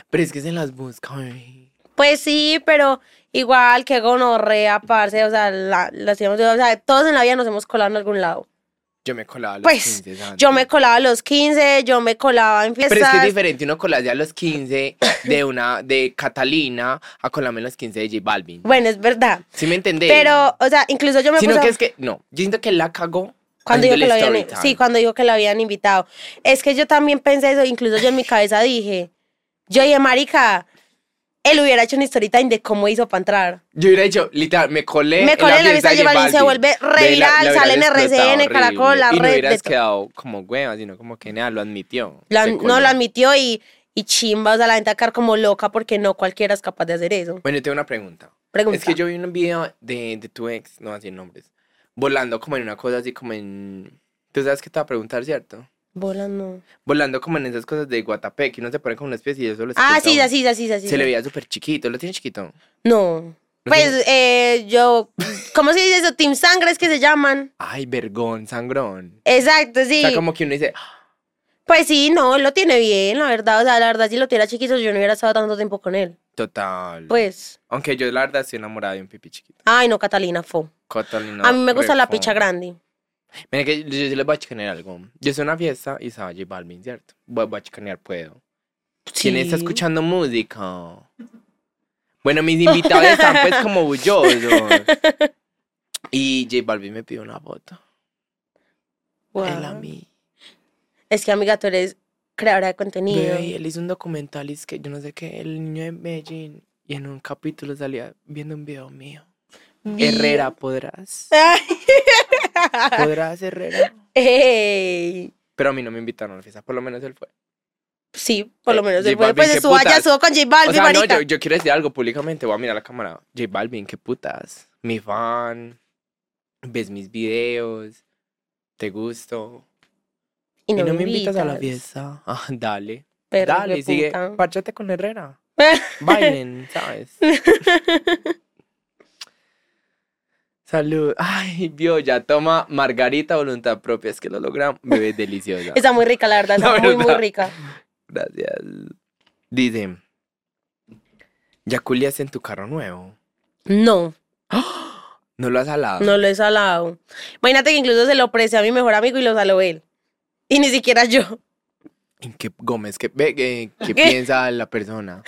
Pero es que se las busca, ay. pues sí, pero igual que gonorrea, parce, o sea, la, la o sea, todos en la vida nos hemos colado en algún lado. Yo me colaba a los Pues, 15 Santi. Yo me colaba a los 15, yo me colaba en fiestas. Pero es que es diferente uno colarse a los 15 de una de Catalina a colarme a los 15 de J Balvin. Bueno, es verdad. ¿Sí me entendés? Pero, o sea, incluso yo me Sino puse que es que, no, yo siento que la cagó Cuando dijo que lo habían, sí, cuando dijo que lo habían invitado. Es que yo también pensé eso, incluso yo en mi cabeza dije, yo dije, marica, él hubiera hecho una story time de cómo hizo para entrar. Yo hubiera dicho, literal, me colé Me colé en la fiesta de J Balvin, se vuelve re la- viral, la sale en hubieras RCN, Caracol, la Y no red, hubieras de todo. quedado como hueva, sino como que nada, lo admitió. La- no, lo admitió y, y chimba, o sea, la gente a quedar como loca porque no cualquiera es capaz de hacer eso. Bueno, yo tengo una pregunta. Pregunta. Es que yo vi un video de, de tu ex, no así nombres, volando como en una cosa así como en... Tú sabes que te va a preguntar, ¿cierto? Bola no. Volando como en esas cosas de Guatapé, que uno se pone como una especie y eso lo Ah, sí, uno. así, así, así. Se le veía súper chiquito, ¿lo tiene chiquito? No. ¿Lo Pues eh, yo, ¿cómo se dice eso? Team Sangres que se llaman. Ay, vergón, sangrón. Exacto, sí. O sea, como que uno dice, Pues sí, no, él lo tiene bien, la verdad. O sea, la verdad, si lo tuviera chiquito, yo no hubiera estado tanto tiempo con él. total. Pues, Aunque yo la verdad estoy enamorada de un pipi chiquito. ay, no, Catalina, fo. Catalina a mí me gusta la picha grande. Mira que yo, yo les voy a chicanear algo. Yo en una fiesta y estaba J Balvin, ¿cierto? Voy, voy a chicanear, puedo. ¿Quién está Sí. escuchando música? Bueno, mis invitados están pues como bullosos. [LAUGHS] Y J Balvin me pidió una foto. Wow. Él a mí. Es que, amiga, tú eres creadora de contenido. Bebé, y él hizo un documental y es que yo no sé qué, el niño de Medellín. Y en un capítulo salía viendo un video mío. Herrera, ¿podrás? [LAUGHS] Ay. ¿Podrás, Herrera? [LAUGHS] Ey. Pero a mí no me invitaron a la fiesta, por lo menos él fue. Sí, por lo Eh, menos. J él fue, Balvin, pues estuvo allá, estuvo con J Balvin, O sea, no, yo, yo quiero decir algo públicamente, voy a mirar a la cámara. J Balvin, qué putas. Mi fan. Ves mis videos. Te gusto. Y no, me invitas a la fiesta. [LAUGHS] Ah, dale. Perro, dale, sigue. Párchate con Herrera. [LAUGHS] Bailen, ¿sabes? Salud. [LAUGHS] Ay, vio, ya toma margarita voluntad propia. Es que lo logramos. Bebé [LAUGHS] deliciosa. Está muy rica, la verdad. Está La muy, muy rica. Gracias. Dice, ¿ya culiaste en tu carro nuevo? No, [GASPS] ¿No lo has salado? no lo he salado. Imagínate que incluso se lo ofrecí a mi mejor amigo y lo saló él. Y ni siquiera yo. ¿En qué Gómez? ¿Qué, ve, qué, qué ¿Qué? [LAUGHS] piensa la persona?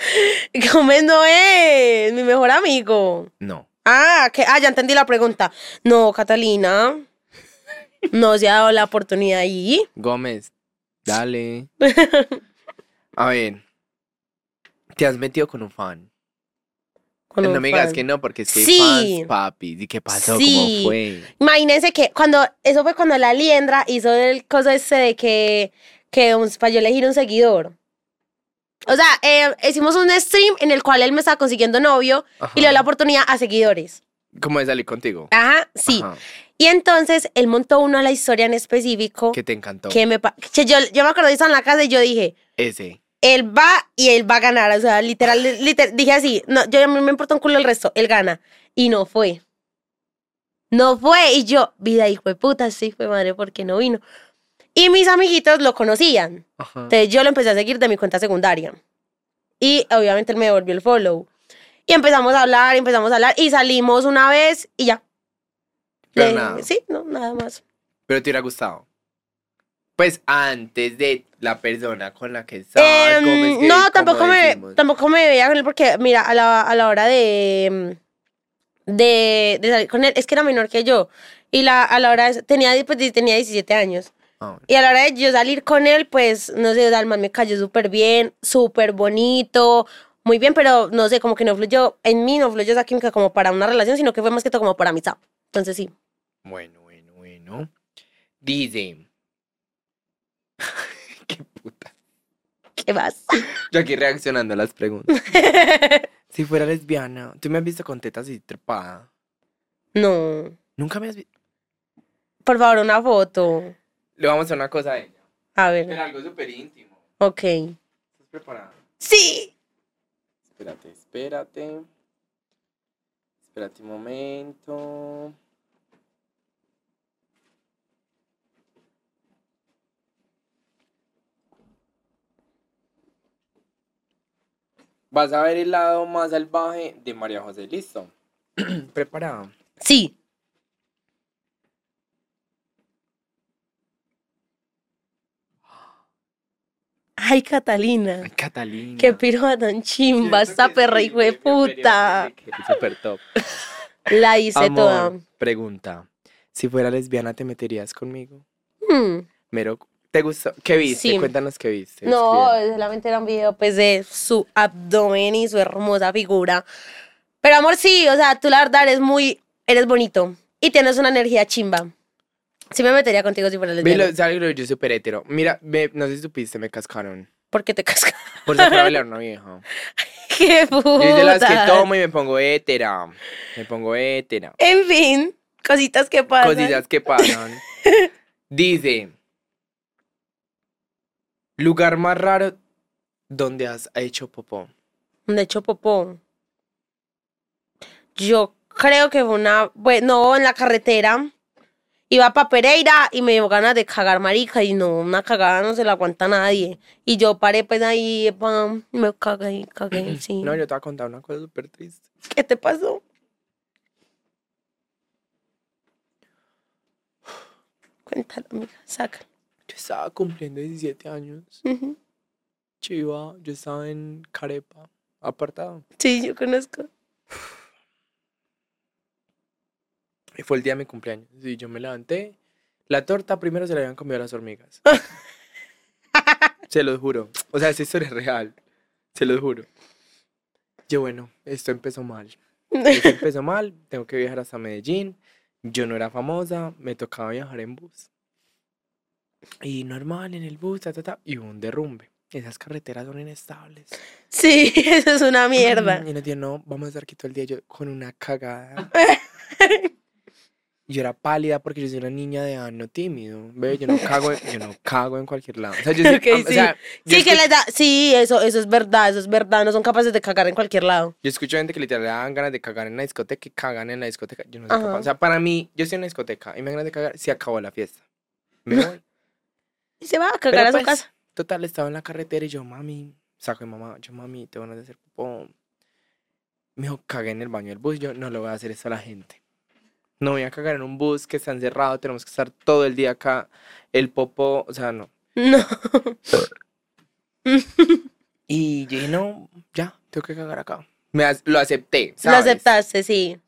Gómez no es mi mejor amigo. No. Ah, que, ah, ya entendí la pregunta. No, Catalina. [LAUGHS] No se ha dado la oportunidad ahí. Gómez, dale. [LAUGHS] A ver. ¿Te has metido con un fan? con no un me digas fan. que no, porque es que hay Sí. fans, papi. ¿Y qué pasó? Sí. ¿Cómo fue? Imagínense que cuando, eso fue cuando la liendra hizo el cosa ese de que, que un, para yo elegir un seguidor. O sea, eh, hicimos un stream en el cual él me estaba consiguiendo novio y le dio la Ajá. oportunidad a seguidores. ¿Cómo de salir contigo? Ajá, sí. Ajá. Y entonces él montó uno a la historia en específico ¿Qué te encantó? que me... que yo, yo me acuerdo de en la casa y yo dije, Ese. él va y él va a ganar. O sea, literal, literal dije así, no, yo a mí me importa un culo el resto, él gana. Y no fue. No fue. Y yo, vida hijo de puta, sí fue madre, porque no vino. Y mis amiguitos lo conocían. Ajá. Entonces yo lo empecé a seguir de mi cuenta secundaria. Y obviamente él me devolvió el follow. Y empezamos a hablar, empezamos a hablar y salimos una vez y ya. Pero Le- nada. Sí, no, nada más. Pero te hubiera gustado. Pues antes de la persona con la que estás. Em, que, no, tampoco me, tampoco me veía con él porque, mira, a la, a la hora de, de, de salir con él, es que era menor que yo. Y la, a la hora de, tenía, pues, tenía 17 años. Ah, bueno. Y a la hora de yo salir con él, pues, no sé, Dalma me cayó súper bien, súper bonito, muy bien, pero no sé, como que no fluyó, en mí no fluyó esa química como para una relación, sino que fue más que todo como para amistad. Entonces sí. Bueno, bueno, bueno. Dice. [LAUGHS] Qué puta. ¿Qué más? Yo aquí reaccionando a las preguntas. [LAUGHS] si fuera lesbiana, ¿tú me has visto con tetas y trepada? no. Nunca me has visto. Por favor, una foto. Le vamos a hacer una cosa a ella. A Pero ver. algo súper íntimo. Ok. ¿Estás preparada? Sí. Espérate, espérate. Espérate un momento. Vas a ver el lado más salvaje de María José, ¿listo? [CLEARS THROAT] Preparada. Sí. Ay, Catalina. Catalina. Qué piroa tan chimba esta perra hijo de puta. Super top. [LAUGHS] La hice Amor, toda. pregunta. Si fuera lesbiana, ¿te meterías conmigo? Hmm. Mero, ¿te gustó? ¿Qué viste? Sí. Cuéntanos qué viste. No, escribe. solamente era un video pues de su abdomen y su hermosa figura. Pero amor, sí, o sea, tú la verdad eres muy, eres bonito y tienes una energía chimba. Sí me metería contigo si fuera lesbiana. Velo, ¿sabes lo que yo súper hetero. Mira, ve, no sé si supiste, me cascaron. ¿Por qué te cascas? Por sacar a bailar [LAUGHS] una vieja. ¡Qué puta! Yo es de las que tomo y me pongo hétera. Me pongo hétera. En fin, cositas que pasan. Cosillas que pasan. [LAUGHS] Dice. Lugar más raro donde has hecho popó. De hecho, popó. Yo creo que fue una. Bueno, en la carretera. Iba para Pereira y me dio ganas de cagar marica y no, una cagada no se la aguanta nadie. Y yo paré pues ahí, pam, y me cagué, cagué, [CLEARS THROAT] sí. No, yo te voy a contar una cosa súper triste. ¿Qué te pasó? Cuéntalo, amiga, saca. Yo estaba cumpliendo 17 años. Yo iba, yo estaba en Carepa, apartado. Sí, yo conozco. Y fue el día de mi cumpleaños. Y yo me levanté. La torta primero se la habían comido las hormigas. [LAUGHS] se los juro. O sea, esa historia es real. Se los juro. Yo, bueno, esto empezó mal. Esto empezó mal. Tengo que viajar hasta Medellín. Yo no era famosa. Me tocaba viajar en bus. Y normal, en el bus, ta, ta, ta. Y hubo un derrumbe. Esas carreteras son inestables. Sí, [LAUGHS] eso es una mierda. Y nos dijeron, no, vamos a estar aquí todo el día. Yo con una cagada. [LAUGHS] Yo era pálida porque yo soy una niña de ano tímido. Ve, yo no [LAUGHS] cago, en- yo no cago en cualquier lado. O sea, yo [LAUGHS] soy- o sí. sea, yo Sí, que les da. Sí, eso, eso es verdad, eso es verdad. No son capaces de cagar en cualquier lado. Yo escucho gente que literal le dan ganas de cagar en la discoteca y cagan en la discoteca. Yo no soy capaz. O sea, para mí, yo estoy en la discoteca y me dan ganas de cagar, se acabó la fiesta. Me [LAUGHS] voy. Y se va a Pero cagar a su pues, casa. Total, estaba en la carretera y yo, mami, saco de mamá, yo, mami, te van a hacer popó. Me dijo, cagué en el baño del bus. Yo, no le voy a hacer eso a la gente. No voy a cagar en un bus que está encerrado, tenemos que estar todo el día acá. El popó, o sea, no. No. [LAUGHS] Y yo dije, no, ya, tengo que cagar acá. Me lo acepté, Lo ¿sabes? aceptaste, sí.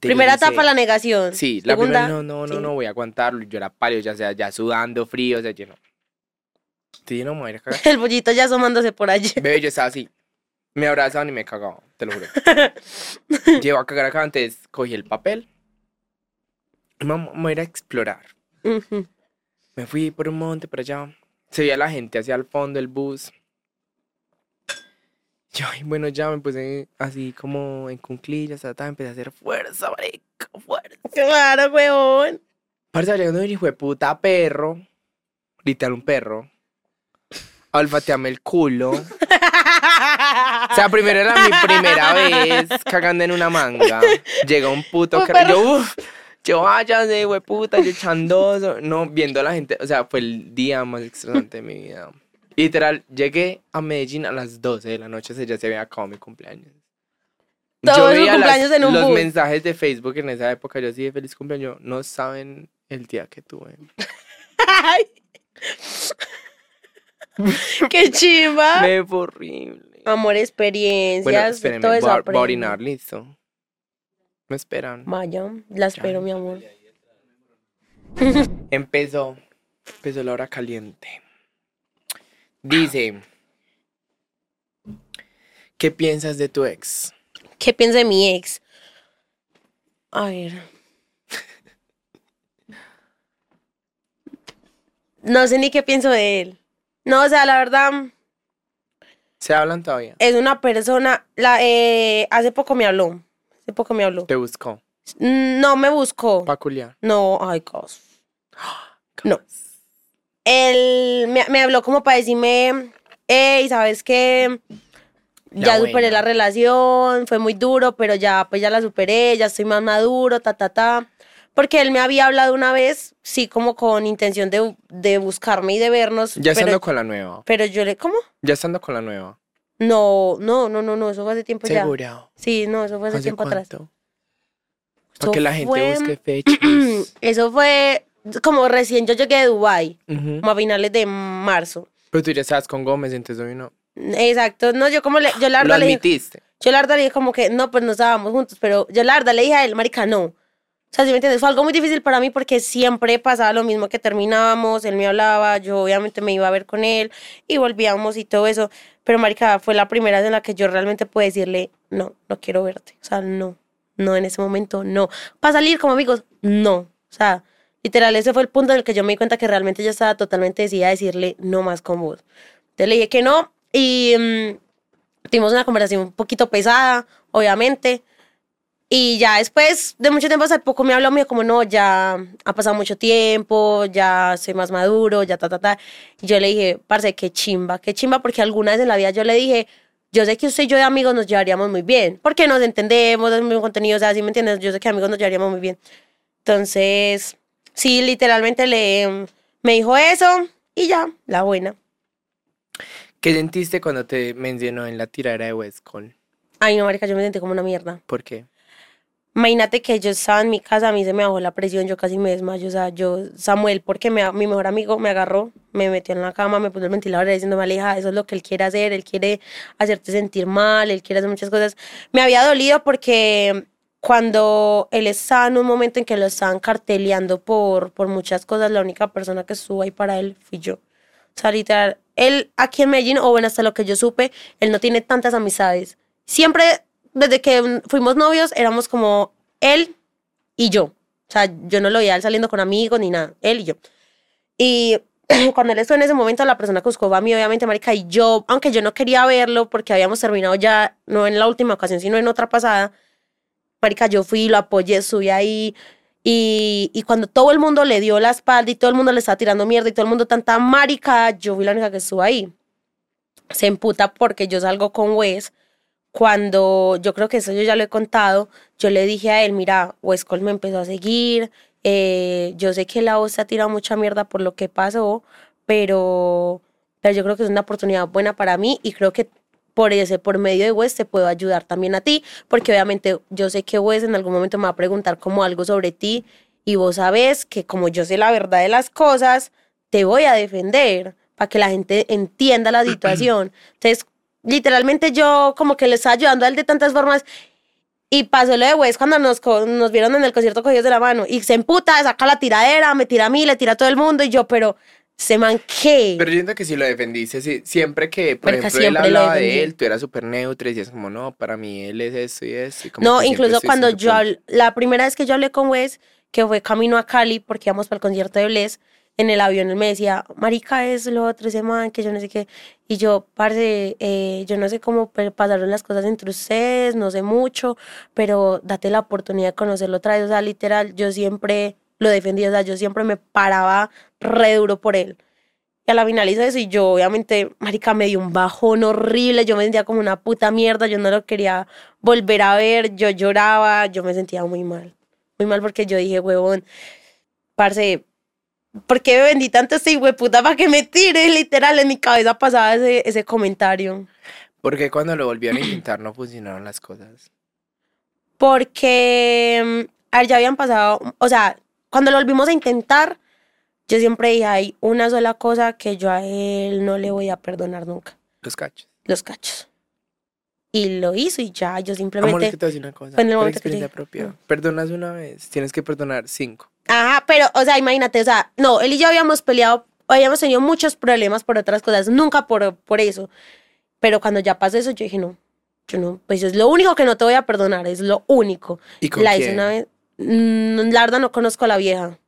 Primera etapa, la negación. Sí, la Segunda, primera, no, no, no, sí. no, voy a aguantarlo. Yo era pálido, ya sea, ya sudando, frío, o sea, yo no. Sí, no me voy a ir a cagar. [LAUGHS] El pollito ya asomándose por allí. Bebé, yo estaba así. Me abrazaban y me cagaba, te lo juro. [LAUGHS] Llevo a cagar acá, antes cogí el papel. Voy a ir a explorar. Ujú. Me fui por un monte, por allá. Se veía la gente hacia el fondo del bus. Yo, bueno, ya me puse así como en cunclillas, ta, ta, empecé a hacer fuerza, marica, fuerza. Claro, weón. Parece llegando un hijo de puta perro, literal un perro, a olfatearme el culo. O sea, primero era mi primera vez cagando en una manga. Llega un puto Un perro. yo, uff, yo váyase, güey, puta, yo chandoso. No, viendo a la gente, o sea, fue el día más estresante de mi vida. Literal, llegué a Medellín a las 12 de la noche, o sea, ya se había acabado mi cumpleaños. Todo su veía cumpleaños en un los bus. mensajes de Facebook en esa época, yo así de feliz cumpleaños, no saben el día que tuve. Ay. [LAUGHS] Qué chimba. Me fue horrible. Amor, Bueno, experiencias, espérenme, todo eso voy a- orinar, listo. Me esperan. Vaya, la espero, mi amor. [LAUGHS] Empezó. Empezó la hora caliente. Dice. ¿Qué piensas de tu ex? ¿Qué piensa de mi ex? A ver. [LAUGHS] No sé ni qué pienso de él. No, o sea, la verdad, ¿Se hablan todavía? es una persona. La, eh, hace poco me habló. Hace poco me habló. Te buscó. No me buscó. Pa' culiar. No, ay, cos. [GASPS] No. él me, me habló como para decirme, hey, ¿sabes qué? La Ya superé buena. la relación, fue muy duro, pero ya, pues ya la superé, ya estoy más maduro, ta, ta, ta. Porque él me había hablado una vez, sí, como con intención de, de buscarme y de vernos. Ya estando pero, con la nueva. pero yo le, ¿cómo? Ya estando con la nueva. No, no, no, no, no, eso fue hace tiempo ya. Seguro. Sí, no, eso fue hace ¿Hace tiempo atrás. cuánto? Eso Para que la gente fue- busque fechas. [CLEARS THROAT] Eso fue como recién yo llegué de Dubai, como a finales de marzo. Pero tú ya estabas con Gómez, entonces hoy no. Exacto, no, yo como le, yo la Lo verdad le dije, admitiste. yo la verdad le dije como que no, pues no estábamos juntos, pero yo la verdad le dije a él, marica, no. O sea, si me entiendes, fue algo muy difícil para mí porque siempre pasaba lo mismo que terminábamos, él me hablaba, yo obviamente me iba a ver con él y volvíamos y todo eso, pero marica, fue la primera vez en la que yo realmente pude decirle, no, no quiero verte, o sea, no, no en ese momento, no. Para salir como amigos, no, o sea, literal, ese fue el punto en el que yo me di cuenta que realmente yo estaba totalmente decidida a decirle no más con vos. Entonces le dije que no y mm, tuvimos una conversación un poquito pesada, obviamente. Y ya después de mucho tiempo, hace poco me habló, me dijo como, no, ya ha pasado mucho tiempo, ya soy más maduro, ya ta, ta, ta. Y yo le dije, parce, qué chimba, qué chimba, porque alguna vez en la vida yo le dije, yo sé que usted y yo de amigos nos llevaríamos muy bien, porque nos entendemos, es muy contenido, o sea, ¿sí me entiendes? Yo sé que amigos nos llevaríamos muy bien. Entonces, sí, literalmente le, me dijo eso y ya, la buena. ¿Qué sentiste cuando te mencionó en la tiradera de Westcol? Ay, no, marica, yo me sentí como una mierda. ¿Por qué? Imagínate que yo estaba en mi casa, a mí se me bajó la presión, yo casi me desmayo. O sea, yo, Samuel, porque me, mi mejor amigo me agarró, me metió en la cama, me puso el ventilador diciendo, Aleja, eso es lo que él quiere hacer, él quiere hacerte sentir mal, él quiere hacer muchas cosas. Me había dolido porque cuando él estaba en un momento en que lo estaban carteleando por, por muchas cosas, la única persona que estuvo ahí para él fui yo. O sea, literal, él aquí en Medellín, o bueno, hasta lo que yo supe, él no tiene tantas amistades. Siempre, desde que fuimos novios, éramos como él y yo. O sea, yo no lo veía él saliendo con amigos ni nada, él y yo. Y [CLEARS THROAT] cuando él estuvo en ese momento, la persona que buscó a mí, obviamente, marica, y yo, aunque yo no quería verlo porque habíamos terminado ya, no en la última ocasión, sino en otra pasada, marica, yo fui, lo apoyé, subí ahí, y, y cuando todo el mundo le dio la espalda y todo el mundo le estaba tirando mierda y todo el mundo tanta marica, yo fui la única que estuvo ahí. Se emputa porque yo salgo con Wes. Cuando yo creo que eso yo ya lo he contado, yo le dije a él, mira, Westcol me empezó a seguir, eh, yo sé que la voz se ha tirado mucha mierda por lo que pasó, pero, pero yo creo que es una oportunidad buena para mí y creo que por ese, por medio de Wes te puedo ayudar también a ti, porque obviamente yo sé que Wes en algún momento me va a preguntar como algo sobre ti y vos sabes que como yo sé la verdad de las cosas, te voy a defender para que la gente entienda la [CLEARS THROAT] situación. Entonces, literalmente yo como que le estaba ayudando a él de tantas formas y pasó lo de Wes cuando nos, nos vieron en el concierto cogidos de la mano y se emputa, saca la tiradera, me tira a mí, le tira a todo el mundo y yo, pero se man qué. Pero yo siento que sí lo defendiste. siempre que, por ejemplo, él hablaba de él, tú eras súper neutro y decías como, no, para mí él es esto y esto. y como No, incluso cuando yo la primera vez que yo hablé con Wes, que fue camino a Cali, porque íbamos para el concierto de Bless, en el avión él me decía, marica, es lo otro, ese man, que yo no sé qué. Y yo, parce, eh, yo no sé cómo pasaron las cosas entre ustedes, no sé mucho, pero date la oportunidad de conocerlo otra vez. O sea, literal, yo siempre lo defendí, o sea, yo siempre me paraba re duro por él. Y a la final hizo eso y yo, obviamente, marica, me dio un bajón horrible, yo me sentía como una puta mierda, yo no lo quería volver a ver, yo lloraba, yo me sentía muy mal. Muy mal porque yo dije, huevón, parce, ¿por qué me vendí tanto este hueputa para que me tire? Literal, en mi cabeza pasaba ese, ese comentario. Porque cuando lo volvieron a intentar no funcionaron las cosas. Porque mm, a ver, ya habían pasado, o sea, cuando lo volvimos a intentar, yo siempre dije, hay una sola cosa que yo a él no le voy a perdonar nunca. Los cachos. los cachos. Y lo hizo y ya, yo Amor, es simplemente... que te voy a decir una cosa. en el momento que experiencia yo- propia. no. Perdonas una vez, tienes que perdonar cinco. Ajá, pero, o sea, imagínate, o sea, no, él y yo habíamos peleado, habíamos tenido muchos problemas por otras cosas, nunca por, por eso. Pero cuando ya pasó eso, yo dije, no, yo no, pues es lo único que no te voy a perdonar, es lo único. ¿Y con La quién? hice una vez, mm, la verdad no conozco a la vieja.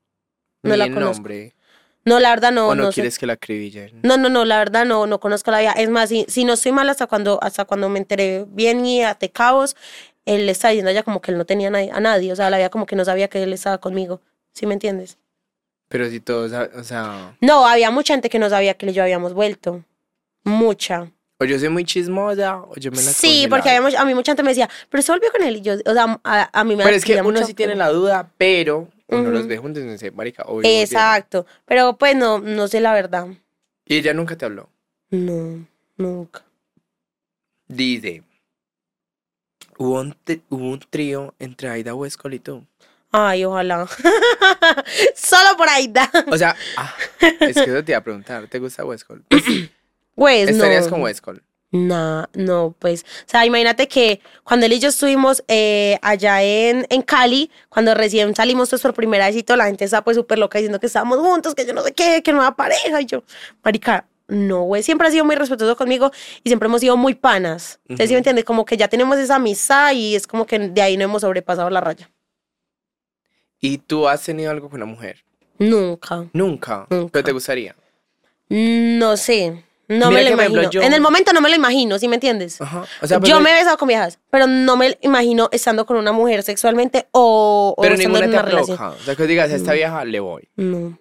No Ni la el conozco. nombre. No, la verdad no, o no, no sé. quieres que la acribillen. No, no, no, la verdad no, no conozco a la vieja. Es más, si, si no estoy mal hasta cuando, hasta cuando me enteré bien y até cabos, él le está diciendo a ella como que él no tenía nadie- a nadie. O sea, la vieja como que no sabía que él estaba conmigo. ¿Sí me entiendes? Pero si todos, o sea, No, había mucha gente que no sabía que yo habíamos vuelto. Mucha. o yo soy muy chismosa o yo me la Sí, porque había, a mí mucha gente me decía, pero se volvió con él. Y yo, o sea, a, a mí me Pero es que uno sí tiene la duda, pero uno los ve juntos y dice, marica, obvio. volvieron". Exacto. Pero pues no, no sé la verdad. Y ella nunca te habló. No, nunca. Dice, hubo un, hubo un trío entre Aida Huescol y tú. Ay, ojalá. [LAUGHS] Solo por ahí da. O sea, ah, es que eso te iba a preguntar, ¿te gusta Huescol? Pues [CLEARS THROAT] ¿Estarías no. con Huescol? Nah, no, pues, o sea, imagínate que cuando él y yo estuvimos eh, allá en, en Cali, cuando recién salimos todos por primera vez y toda la gente estaba pues súper loca diciendo que estábamos juntos, que yo no sé qué, que nueva pareja, y yo, marica, no, güey, siempre ha sido muy respetuoso conmigo y siempre hemos sido muy panas. ¿sí me Ujú. entiendes? Como que ya tenemos esa amistad y es como que de ahí no hemos sobrepasado la raya. ¿Y tú has tenido algo con una mujer? Nunca. Nunca. Nunca. ¿Pero te gustaría? No sé. No Mira me lo ejemplo, imagino. yo- En el momento no me lo imagino, ¿sí me entiendes? Ajá. O sea, yo pero- me he besado con viejas, pero no me imagino estando con una mujer sexualmente o, o Pero estando ninguna en te una relación. O sea, que digas, a esta vieja le voy. No.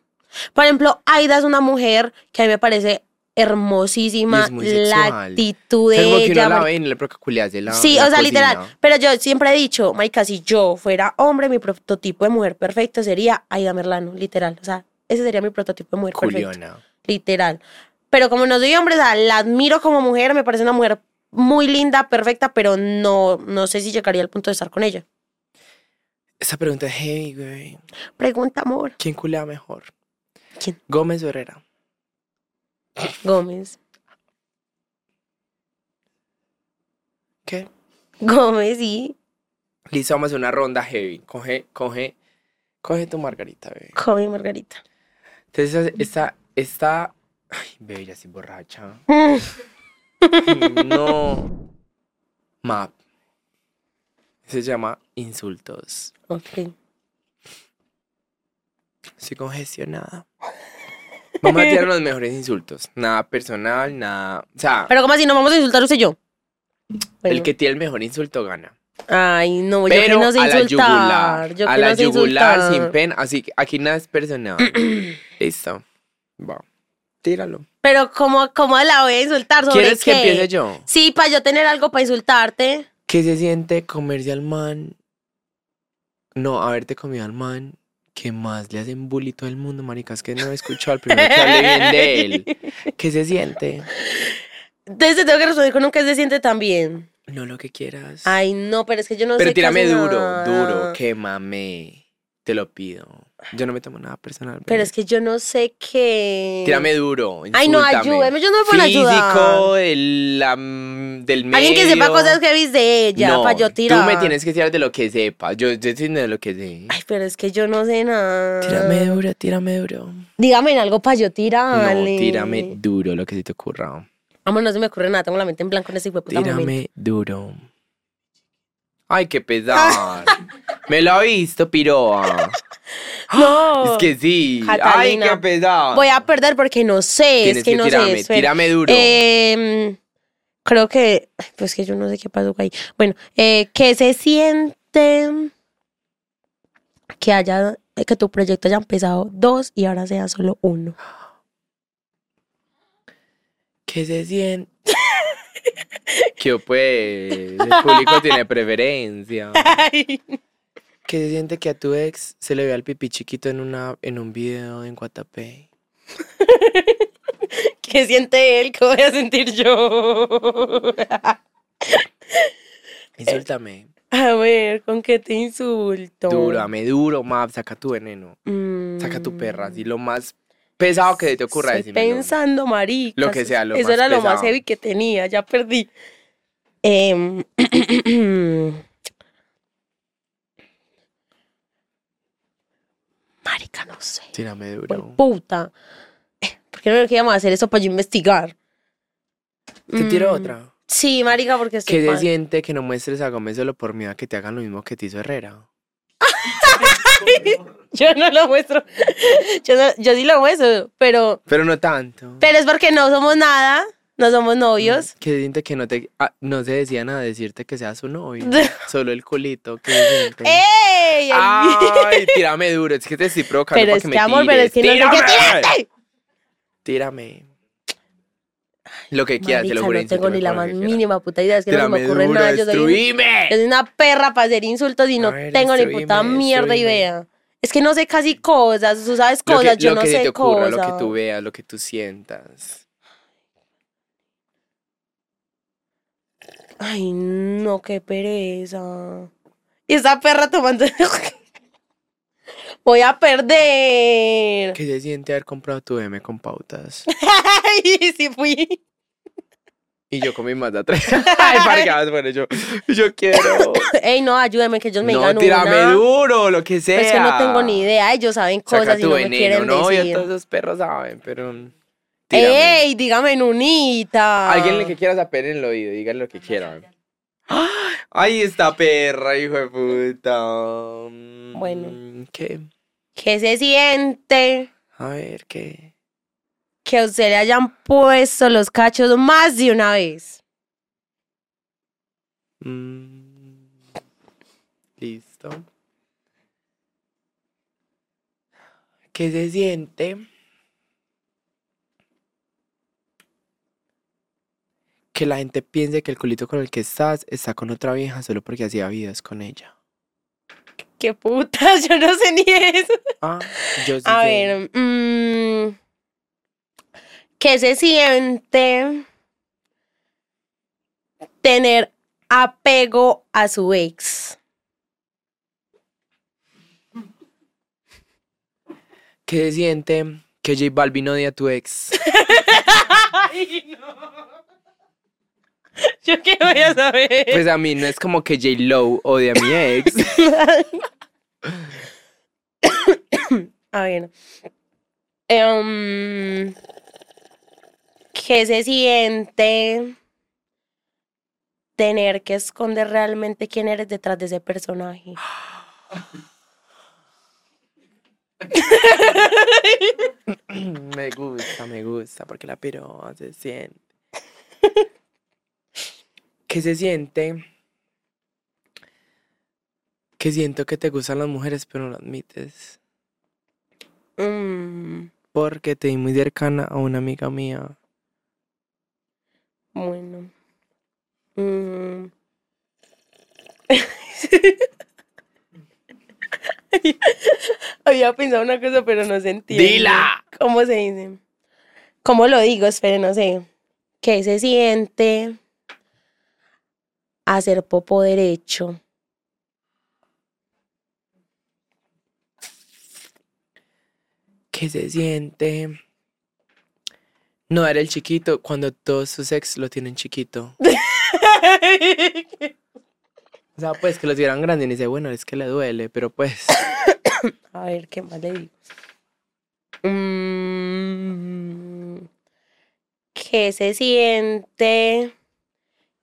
Por ejemplo, Aida es una mujer que a mí me parece hermosísima. la actitud de Es como que ella. uno la ve y no le la Sí, la o sea, literal. Pero yo siempre he dicho, Maika, si yo fuera hombre, mi prototipo de mujer perfecto sería Aida Merlano, literal. O sea, ese sería mi prototipo de mujer perfecto. Culiona. literal. Pero como no soy hombre, o sea, la admiro como mujer, me parece una mujer muy linda, perfecta, pero no, no sé si llegaría al punto de estar con ella. Esa pregunta es heavy, güey. Pregunta, amor. ¿Quién culea mejor? ¿Quién? ¿Gómez Herrera? Gómez. ¿Qué? Gómez, sí. Listo, vamos a hacer una ronda heavy. Coge, coge, coge tu margarita, bebé. Gómez Margarita. Entonces, esta, esta... Ay, bebé, ya estoy borracha. [LAUGHS] No. Map. Se llama insultos. ok. Estoy congestionada. Vamos a tirar los mejores insultos. Nada personal, nada. O sea, Pero como así, no vamos a insultar usted y yo. el que tiene el mejor insulto gana. Ay, no, yo que Pero no sé a la insultar. yugular. Yo a que la no sé yugular insultar. sin pena. Así que aquí nada es personal. [CLEARS THROAT] Listo. Va. Tíralo. Pero ¿cómo, cómo la voy a insultar? ¿Sobre ¿Quieres que qué? empiece yo? Sí, para yo tener algo para insultarte. ¿Qué se siente comerse al man? No, haberte comido al man que más le hacen bully todo el mundo, marica. Es que no he escuchado al primero que hable bien de él. [LAUGHS] ¿Qué se siente? Entonces te tengo que responder con un que se siente también. No lo que quieras. Ay, no, pero es que yo no Pero sé tírame casi duro, nada. duro, quémame. Te lo pido. Yo no me tomo nada personal. Pero es que yo no sé qué. Tírame duro. Ay, no, ayúdeme, yo no me puedo ayudar. Físico, la, mm, del medio. Alguien que sepa cosas heavy de ella, no, para yo tirar. Tú me tienes que tirar de lo que sepa. Yo, yo estoy de lo que sé. Ay, pero es que yo no sé nada. Tírame duro, tírame duro. Dígame en algo para yo tirarle. No, tírame duro lo que se te ocurra. Vamos, no se me ocurre nada, tengo la mente en blanco en ese hijo de puta momento. Tírame duro. Ay, qué pesar. [LAUGHS] me lo ha visto, piroa. [GASPS] No. Es que sí. Catalina, Ay, qué pesar. Voy a perder porque no sé, es que, no sé. espera. tírame duro. Em, creo que, ay, pues que yo no sé qué pasó ahí. Bueno, eh, que se siente que haya, que tu proyecto haya empezado dos y ahora sea solo uno. ¿Qué se siente? [LAUGHS] que pues el público tiene preferencia. [LAUGHS] ¿Qué se siente que a tu ex se le vea el pipí chiquito en una en un video en Guatapé? [LAUGHS] ¿Qué siente él? ¿Qué voy a sentir yo? [LAUGHS] Insúltame. A ver, ¿con qué te insulto? Duro, dame duro, map, saca tu veneno. Saca tu perra, así lo más pesado que te ocurra Estoy decírmelo. pensando, marica. Lo que sea, lo Eso más era lo más heavy que tenía, ya perdí. Em, [CLEARS THROAT] [CLEARS THROAT] marica, no sé. Tírame duro. puta. [LAUGHS] ¿Por qué no le queríamos hacer eso para yo investigar? Te tiro Mm, otra. Sí, marica, porque estoy ¿Qué siente que no muestres a Gómez solo por miedo a que te hagan lo mismo que te hizo Herrera? [LAUGHS] Yo no lo muestro. [LAUGHS] Yo, no- yo sí lo muestro, pero, Pero no tanto. pero es porque no somos nada. No somos novios. Que se siente que no te ah, no se decía nada decirte que sea su novio. [LAUGHS] Solo el culito. Siente. ¡Ey! Ay, [LAUGHS] tírame duro. Es que te estoy provocando pero para es que que, me amor, pero es que no sé qué tírate. Tírame. Lo que quieras, te lo juro. no tengo ni la lo más mínima puta idea. Es que no se me ocurre duro, nada. Yo soy, yo una perra para hacer insultos y no ver, tengo ni puta mierda destruime. idea. Es que no sé casi cosas. Tú sabes Lo cosas, que, yo lo no que sé te ocurra, cosas. lo que tú veas, lo que tú sientas. Ay, no, qué pereza. Y esa perra tomando. Voy a perder. ¿Qué se siente haber comprado tu M con pautas? [LAUGHS] Ay, sí fui. Y yo con mi Mazda 3. Ay, parqueadas, bueno, yo, yo quiero. [COUGHS] Ey, no, ayúdame que ellos me no, digan tírame una. duro, lo que sea. Pues es que no tengo ni idea. Ellos saben Saca cosas y tu no me veneno, quieren no, decir. todos esos perros saben, pero. Tírame. Ey, dígame en unita. Alguien que quiera saber en el oído, díganle lo que quieran. [GASPS] Ay, esta perra, hijo de puta. Bueno. ¿Qué? ¿Qué se siente A ver, ¿qué? que a usted le hayan puesto los cachos más de una vez? Mm, Listo. ¿Qué se siente? Que la gente piense que el culito con el que estás está con otra vieja solo porque hacía videos con ella. ¿Qué putas? [LAUGHS] Yo no sé ni eso. Ah, yo sí A sé. ver, mm, ¿qué se siente tener apego a su ex? ¿Qué se siente que J Balvin odia a tu ex? [LAUGHS] Ay, no. [LAUGHS] ¿Yo qué voy a saber? Pues a mí no es como que J Low odia a mi ex. [COUGHS] A ver. Em, ¿Qué se siente tener que esconder realmente quién eres detrás de ese personaje? [COUGHS] me gusta, me gusta, porque la piroa se siente. ¿Qué se siente? Que siento que te gustan las mujeres, pero no lo admites. Mm, Porque te di muy cercana a una amiga mía. bueno. Mm. [LAUGHS] Había pensado una cosa, pero no se entiende. ¡Dila! ¿Cómo se dice? ¿Cómo lo digo? Espere, no sé. ¿Qué se siente hacer popo derecho? ¿Qué se siente? No dar el chiquito cuando todos sus ex lo tienen chiquito. [LAUGHS] O sea, pues que lo tuvieran grande y dice, bueno, es que le duele, pero pues. A ver, ¿qué más le digo? Mm, ¿Qué se siente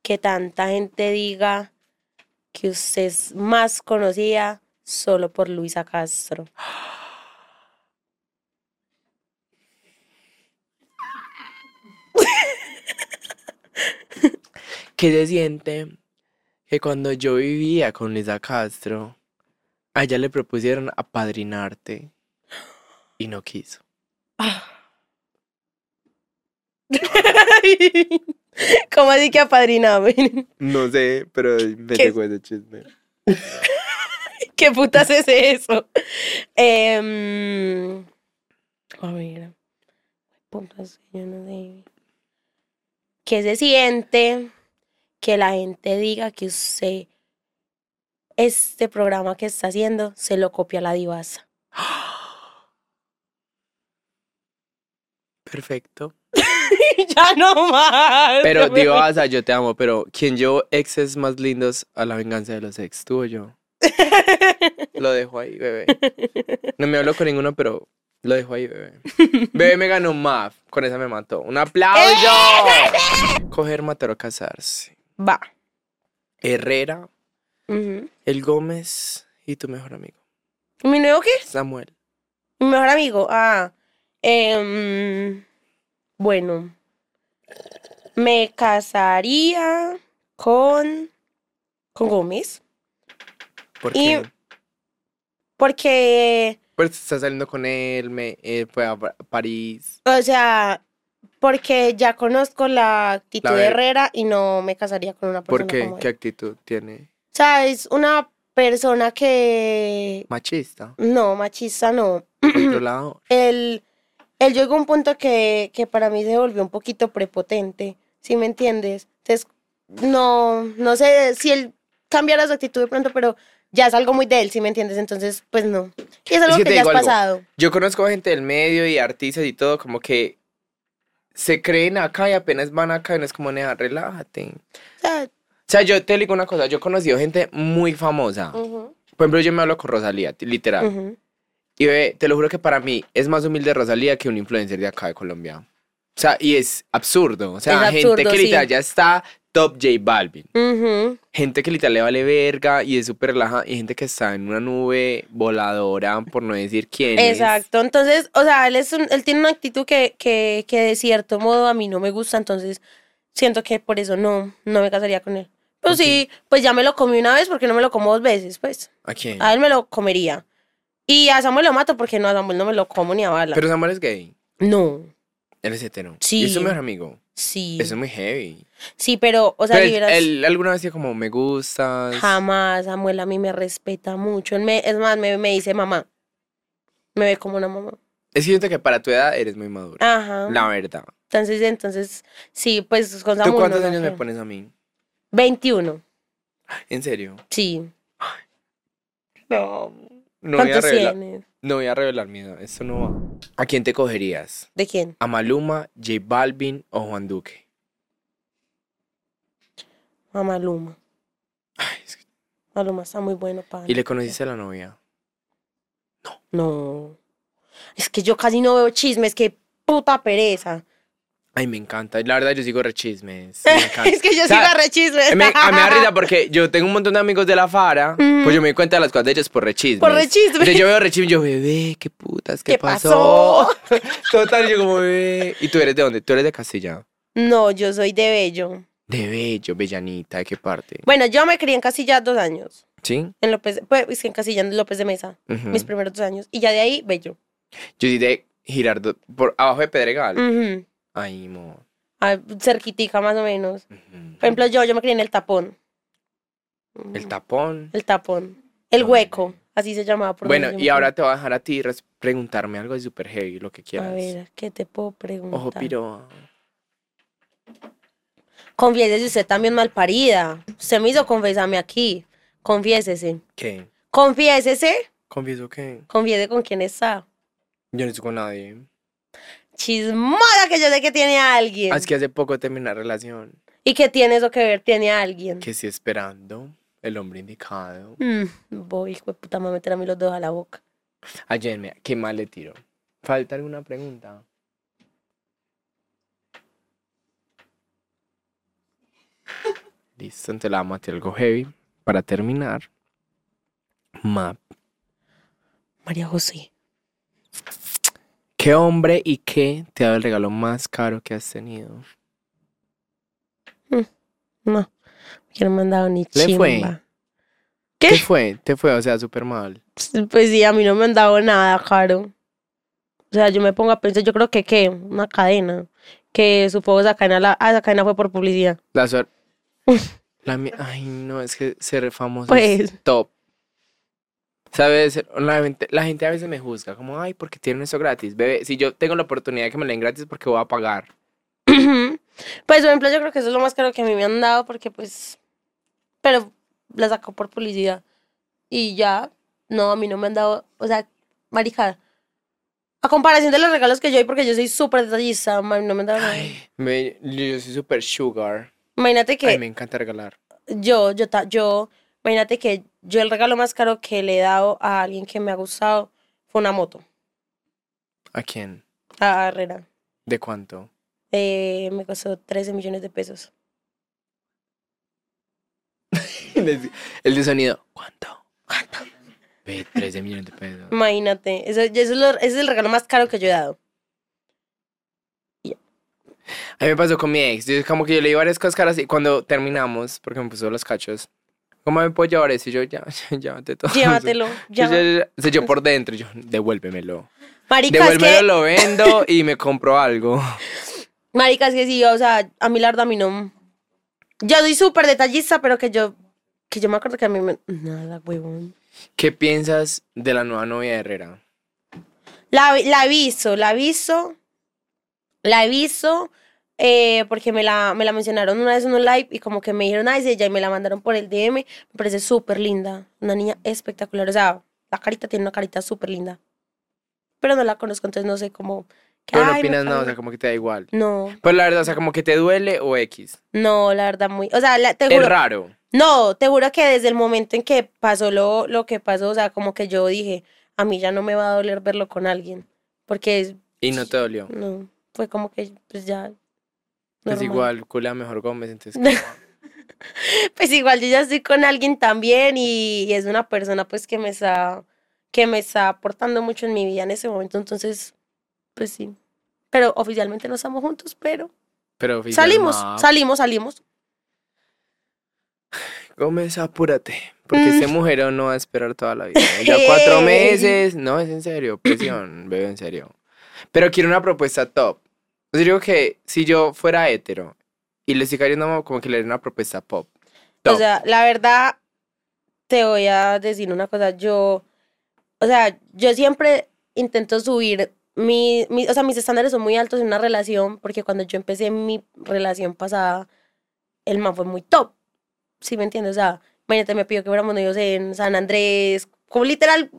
que tanta gente diga que usted es más conocida solo por Luisa Castro? [LAUGHS] ¿Qué se siente que cuando yo vivía con Lisa Castro, a ella le propusieron apadrinarte y no quiso? [LAUGHS] [LAUGHS] ¿Cómo así que apadriname? [LAUGHS] No sé, pero me ¿Qué? llegó ese chisme. [LAUGHS] ¿Qué putas es eso? Em, a ver. Putas, yo no sé. ¿Qué se siente que la gente diga que usted este programa que está haciendo se lo copia la divasa? [GASPS] Perfecto. [LAUGHS] ya no más. Pero, Divasa, yo te amo, pero ¿quién llevó exes más lindos a la venganza de los ex? ¿Tú o yo? [LAUGHS] Lo dejo ahí, bebé. No me hablo con ninguno, pero lo dejo ahí, bebé. [LAUGHS] Bebé me ganó MAF. Con esa me mató. ¡Un aplauso! Coger, matar o casarse. Va. Herrera. El Gómez y tu mejor amigo. ¿Mi nuevo qué? Samuel. Mi mejor amigo. Ah. em, bueno. Me casaría con. con Gómez. ¿Por Y- qué? Porque. Pues estás saliendo con él, me eh, fue a Pa- París. O sea. Porque ya conozco la actitud La de Herrera y no me casaría con una persona ¿Por qué? como él. ¿Qué actitud tiene? O sea, es una persona que. Machista. No, machista no. Controlado. [CLEARS THROAT] Él, él llegó a un punto que, que para mí se volvió un poquito prepotente, ¿sí me entiendes? Entonces, no, no sé si él cambiara su actitud de pronto, pero ya es algo muy de él, ¿sí me entiendes? Entonces, pues no. Y es algo que que, te ya has pasado. Yo conozco gente del medio y artistas y todo, como que se creen acá y apenas van acá y no es como, nea, relájate. O sea, O sea, yo te digo una cosa, yo he conocido gente muy famosa. ujú, Por ejemplo, yo me hablo con Rosalía, literal. ujú. Y ve, te lo juro que para mí es más humilde Rosalía que un influencer de acá de Colombia. O sea, y es absurdo. O sea, Es gente absurdo, que sí. literal ya está top J Balvin. Ujú. Gente que literal le vale verga y es súper relajada. Y gente que está en una nube voladora, por no decir quién es. Exacto, entonces, o sea, él, es un- él tiene una actitud que, que, que de cierto modo a mí no me gusta, entonces siento que por eso no, no me casaría con él. Ok. sí, pues ya me lo comí una vez, porque no me lo como dos veces, pues. ¿A quién? A él me lo comería. Y a Samuel lo mato porque no, a Samuel no me lo como ni a bala. Pero Samuel es gay. no, Él es hetero. Sí. Y es su mejor amigo. sí. Eso es muy heavy. Sí, pero, o sea, Pero si él, alguna vez decía como, me gustas. jamás Samuel a mí me respeta mucho. Él me, es más, me, me dice mamá. Me ve como una mamá. Es siento que para tu edad eres muy madura. Ajá. La verdad. Entonces, entonces, sí, pues con ¿Tú Samuel. cuántos no, no años me pones a mí? 21. ¿En serio? Sí. No. No voy, a ¿Cuántos revelar, tienes? no voy a revelar mi edad. Esto no va. ¿A quién te cogerías? ¿De quién? ¿A Maluma, J Balvin o Juan Duque? A Maluma. Ay, es que- Maluma está muy bueno para. ¿Y le conociste a la novia? No. Es que yo casi no veo chismes, que puta pereza. Ay, me encanta. La verdad, yo sigo re chismes. Me [LAUGHS] encanta. es que yo O sea, sigo a re chismes. Me- a mí me da risa [LAUGHS] porque yo tengo un montón de amigos de la Fara, pues yo me di cuenta de las cosas de ellos por rechismes. Por rechismes. Entonces yo veo rechismes y yo, bebé, qué putas, ¿qué, ¿Qué pasó? [LAUGHS] Total, yo como, bebé. ¿Y tú eres de dónde? ¿Tú eres de Castilla? No, yo soy de Bello. De Bello, Bellanita, ¿de qué parte? Bueno, yo me crié en Casilla dos años. ¿Sí? En López, pues en Casilla en López de Mesa. Ujú. Mis primeros dos años. Y ya de ahí, Bello. Yo soy de Girardo, por abajo de Pedregal. Ujú. Ay, mo. Ah, cerquitica más o menos. Por ejemplo, yo, yo me crié en el tapón. El tapón. El tapón. El Ah, hueco. Así se llamaba. por Bueno, y ahora te voy a dejar a ti preguntarme algo de super heavy, lo que quieras. A ver, ¿qué te puedo preguntar? Ojo, piro. Confiésese usted también mal parida. Usted me hizo confesarme aquí. Confiésese. ¿Qué? Confiésese. ¿Confieso qué? Confiese con quién está. Yo no estoy con nadie. Chismosa que yo sé que tiene a alguien. Ah, es que hace poco terminé una relación. ¿Y qué tiene eso que ver? Tiene a alguien. Que estoy esperando el hombre indicado. Mm, voy, hijo de puta, me meter a mí los dedos a la boca. Ayer, me- ¿qué mal le tiro? ¿Falta alguna pregunta? [LAUGHS] Listo, entonces la vamos a tirar algo heavy. Para terminar, map. María José. ¿Qué hombre y qué te ha dado el regalo más caro que has tenido? No, que no me han dado ni ¿Le chimba. fue? ¿Qué? ¿Qué fue? ¿Te fue? O sea, súper mal. Pues sí, a mí no me han dado nada, caro. O sea, yo me pongo a pensar, yo creo que qué, una cadena. Que supongo esa cadena, la, ah, esa cadena fue por publicidad. La suerte. [LAUGHS] La Ay, no, es que ser famoso Pues. es top. ¿Sabes? La gente, la gente a veces me juzga, como, ay, porque tienen eso gratis. Bebé, si yo tengo la oportunidad de que me la den gratis, porque voy a pagar. pues, por ejemplo, yo creo que eso es lo más caro que a mí me han dado porque, pues, pero la sacó por publicidad. Y ya, no, a mí no me han dado, o sea, marica, a comparación de los regalos que yo doy, porque yo soy súper detallista, ma, no me han dado nada. Me- yo soy súper sugar. Imagínate que Ay, me encanta regalar. yo, yo, imagínate que yo el regalo más caro que le he dado a alguien que me ha gustado fue una moto, ¿A quién? a Herrera. ¿De cuánto? Eh, me costó 13 millones de pesos. [LAUGHS] El de sonido. ¿Cuánto? ¿Cuánto? Ve, 13 millones de pesos. Imagínate, eso, eso es lo- ese es el regalo más caro que yo he dado. A mí me pasó con mi ex. Yo, como que yo le di varias cosas caras y cuando terminamos, porque me puso los cachos, ¿cómo me puedo llevar eso? Y yo, ya, [LAUGHS] llévate todo. Llévatelo. [LAUGHS] Ya. yo- yo por dentro, yo, devuélvemelo. Marica, es Devuélvemelo, que, lo vendo y me compro algo. [LAUGHS] marica, es que sí, o sea, a mí la verdad, a mí no. Yo soy súper detallista, pero que yo, que yo me acuerdo que a mí me. Nada, huevón. ¿Qué piensas de la nueva novia de Herrera? La, la he visto, la he visto. La he visto. Eh, porque me la, me la mencionaron una vez en un live y como que me dijeron, ay, es ella, y me la mandaron por el DM. Me parece súper linda. Una niña espectacular. O sea, la carita tiene una carita súper linda. Pero no la conozco, entonces no sé cómo. que, Pero no opinas nada, o sea, como que te da igual. No, Pues la verdad, o sea, como que te duele o X. no, la verdad, muy. O sea, la- te Es juro. raro. No, te juro que desde el momento en que pasó lo, lo que pasó, o sea, como que yo dije, a mí ya no me va a doler verlo con alguien. Porque es- Y no te dolió. no, fue como que pues ya. Pues igual, culea mejor Gómez, entonces. [LAUGHS] Pues igual yo ya estoy con alguien también y, y es una persona pues que me está, que me está aportando mucho en mi vida en ese momento, entonces, pues sí. Pero oficialmente no estamos juntos, pero Pero salimos, salimos, salimos. Gómez, apúrate. Porque Mm. este mujer no va a esperar toda la vida. Ya cuatro [LAUGHS] meses. No, es en serio. Presión, [CLEARS THROAT] bebé, en serio. Pero quiero una propuesta top. Yo digo que si yo fuera hetero y le estoy como que le daría una propuesta pop. Top. O sea, la verdad, te voy a decir una cosa. Yo, o sea, yo siempre intento subir mi, mi- o sea, mis estándares son muy altos en una relación, porque cuando yo empecé mi relación pasada, el man fue muy top. ¿Sí me entiendes? O sea, imagínate, me pidió que fuéramos novios en San Andrés, como literal,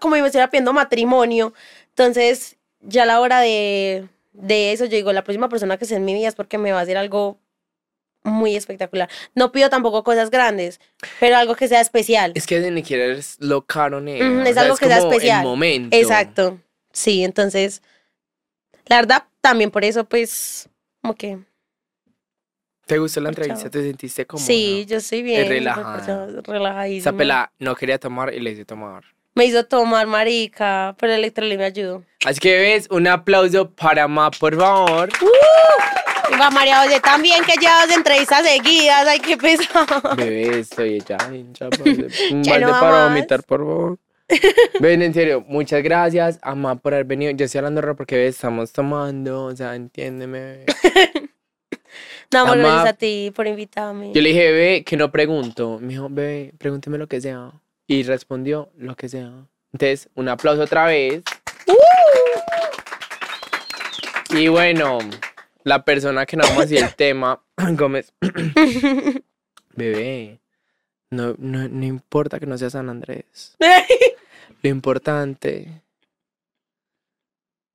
como si me estuviera pidiendo matrimonio. Entonces, ya a la hora de, de eso, yo digo, la próxima persona que sea en mi vida es porque me va a hacer algo muy espectacular. No pido tampoco cosas grandes, pero algo que sea especial. Es que ni siquiera es lo caro, O es sea, algo que sea como especial. El momento. Exacto. Sí, entonces, la verdad, también por eso, pues, como que, ¿Te gustó la entrevista? ¿Te sentiste cómoda? sí, yo estoy bien. relajada. Relajadísima. Esa pela no quería tomar y le hice tomar. Me hizo tomar marica, pero el electrolí me ayudó. Así que ves, un aplauso para Ma, por favor. Y va María José también, que lleva dos entrevistas seguidas, ay, qué pesado. Bebé, estoy ya hincha. [LAUGHS] Un balde no para vomitar, por favor. Ven, en serio, muchas gracias, Ama, por haber venido. Yo estoy hablando raro porque ves, estamos tomando, o sea, entiéndeme. No, amor, gracias a ti por invitarme. Yo le dije, bebé, que no pregunto. Me dijo, bebé, pregúnteme lo que sea. Y respondió lo que sea. Entonces, un aplauso otra vez. Y bueno, la persona que no vamos a decir el [COUGHS] tema, [COUGHS] Gómez. [COUGHS] Bebé, no, no, no importa que no sea San Andrés. [LAUGHS] Lo importante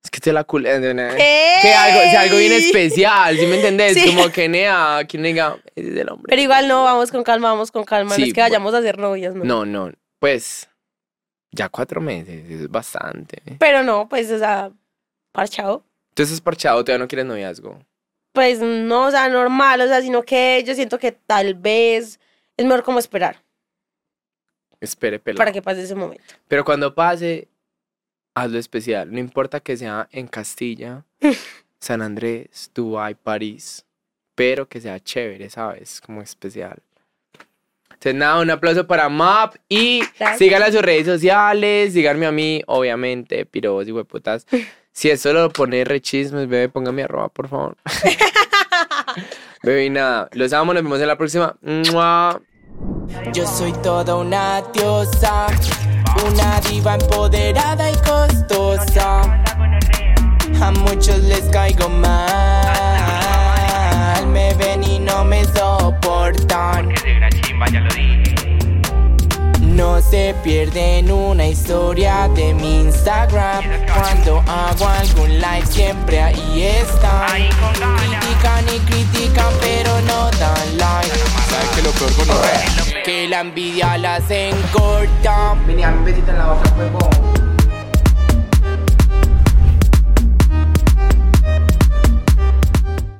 es que te la culé. Que algo, sea algo bien especial, ¿sí me entendés? Sí. Como que nea, quien diga, ese es el hombre. Pero igual no, vamos con calma, vamos con calma. Sí, no es que vayamos a ser novias, ¿no? No, no, pues ya cuatro meses, es bastante. Pero no, pues, o sea, parchado. Entonces es parchado, todavía no quieres noviazgo. Pues no, o sea, normal, o sea, sino que yo siento que tal vez es mejor como esperar Espere, pelado. para que pase ese momento. Pero cuando pase, hazlo especial. No importa que sea en Castilla, [LAUGHS] San Andrés, Dubái, París. Pero que sea chévere, ¿sabes? Como especial. Entonces, nada, un aplauso para MAP y Gracias. síganla en sus redes sociales, síganme a mí, obviamente, pirobos y hueputas. [LAUGHS] Si eso lo pone rechismes, bebé, póngame arroba, por favor. [LAUGHS] bebé, y nada, los amo, nos vemos en la próxima. ¡Mua! Yo soy toda una diosa, una diva empoderada y costosa. A muchos les caigo mal, me ven y no me soportan. No se pierden una historia de mi Instagram. Cuando hago algún live, siempre ahí están. Critican y critican, pero no dan like. ¿Sabes que lo peor con Que la envidia las encorta. Venía un besito en la boca, huevón.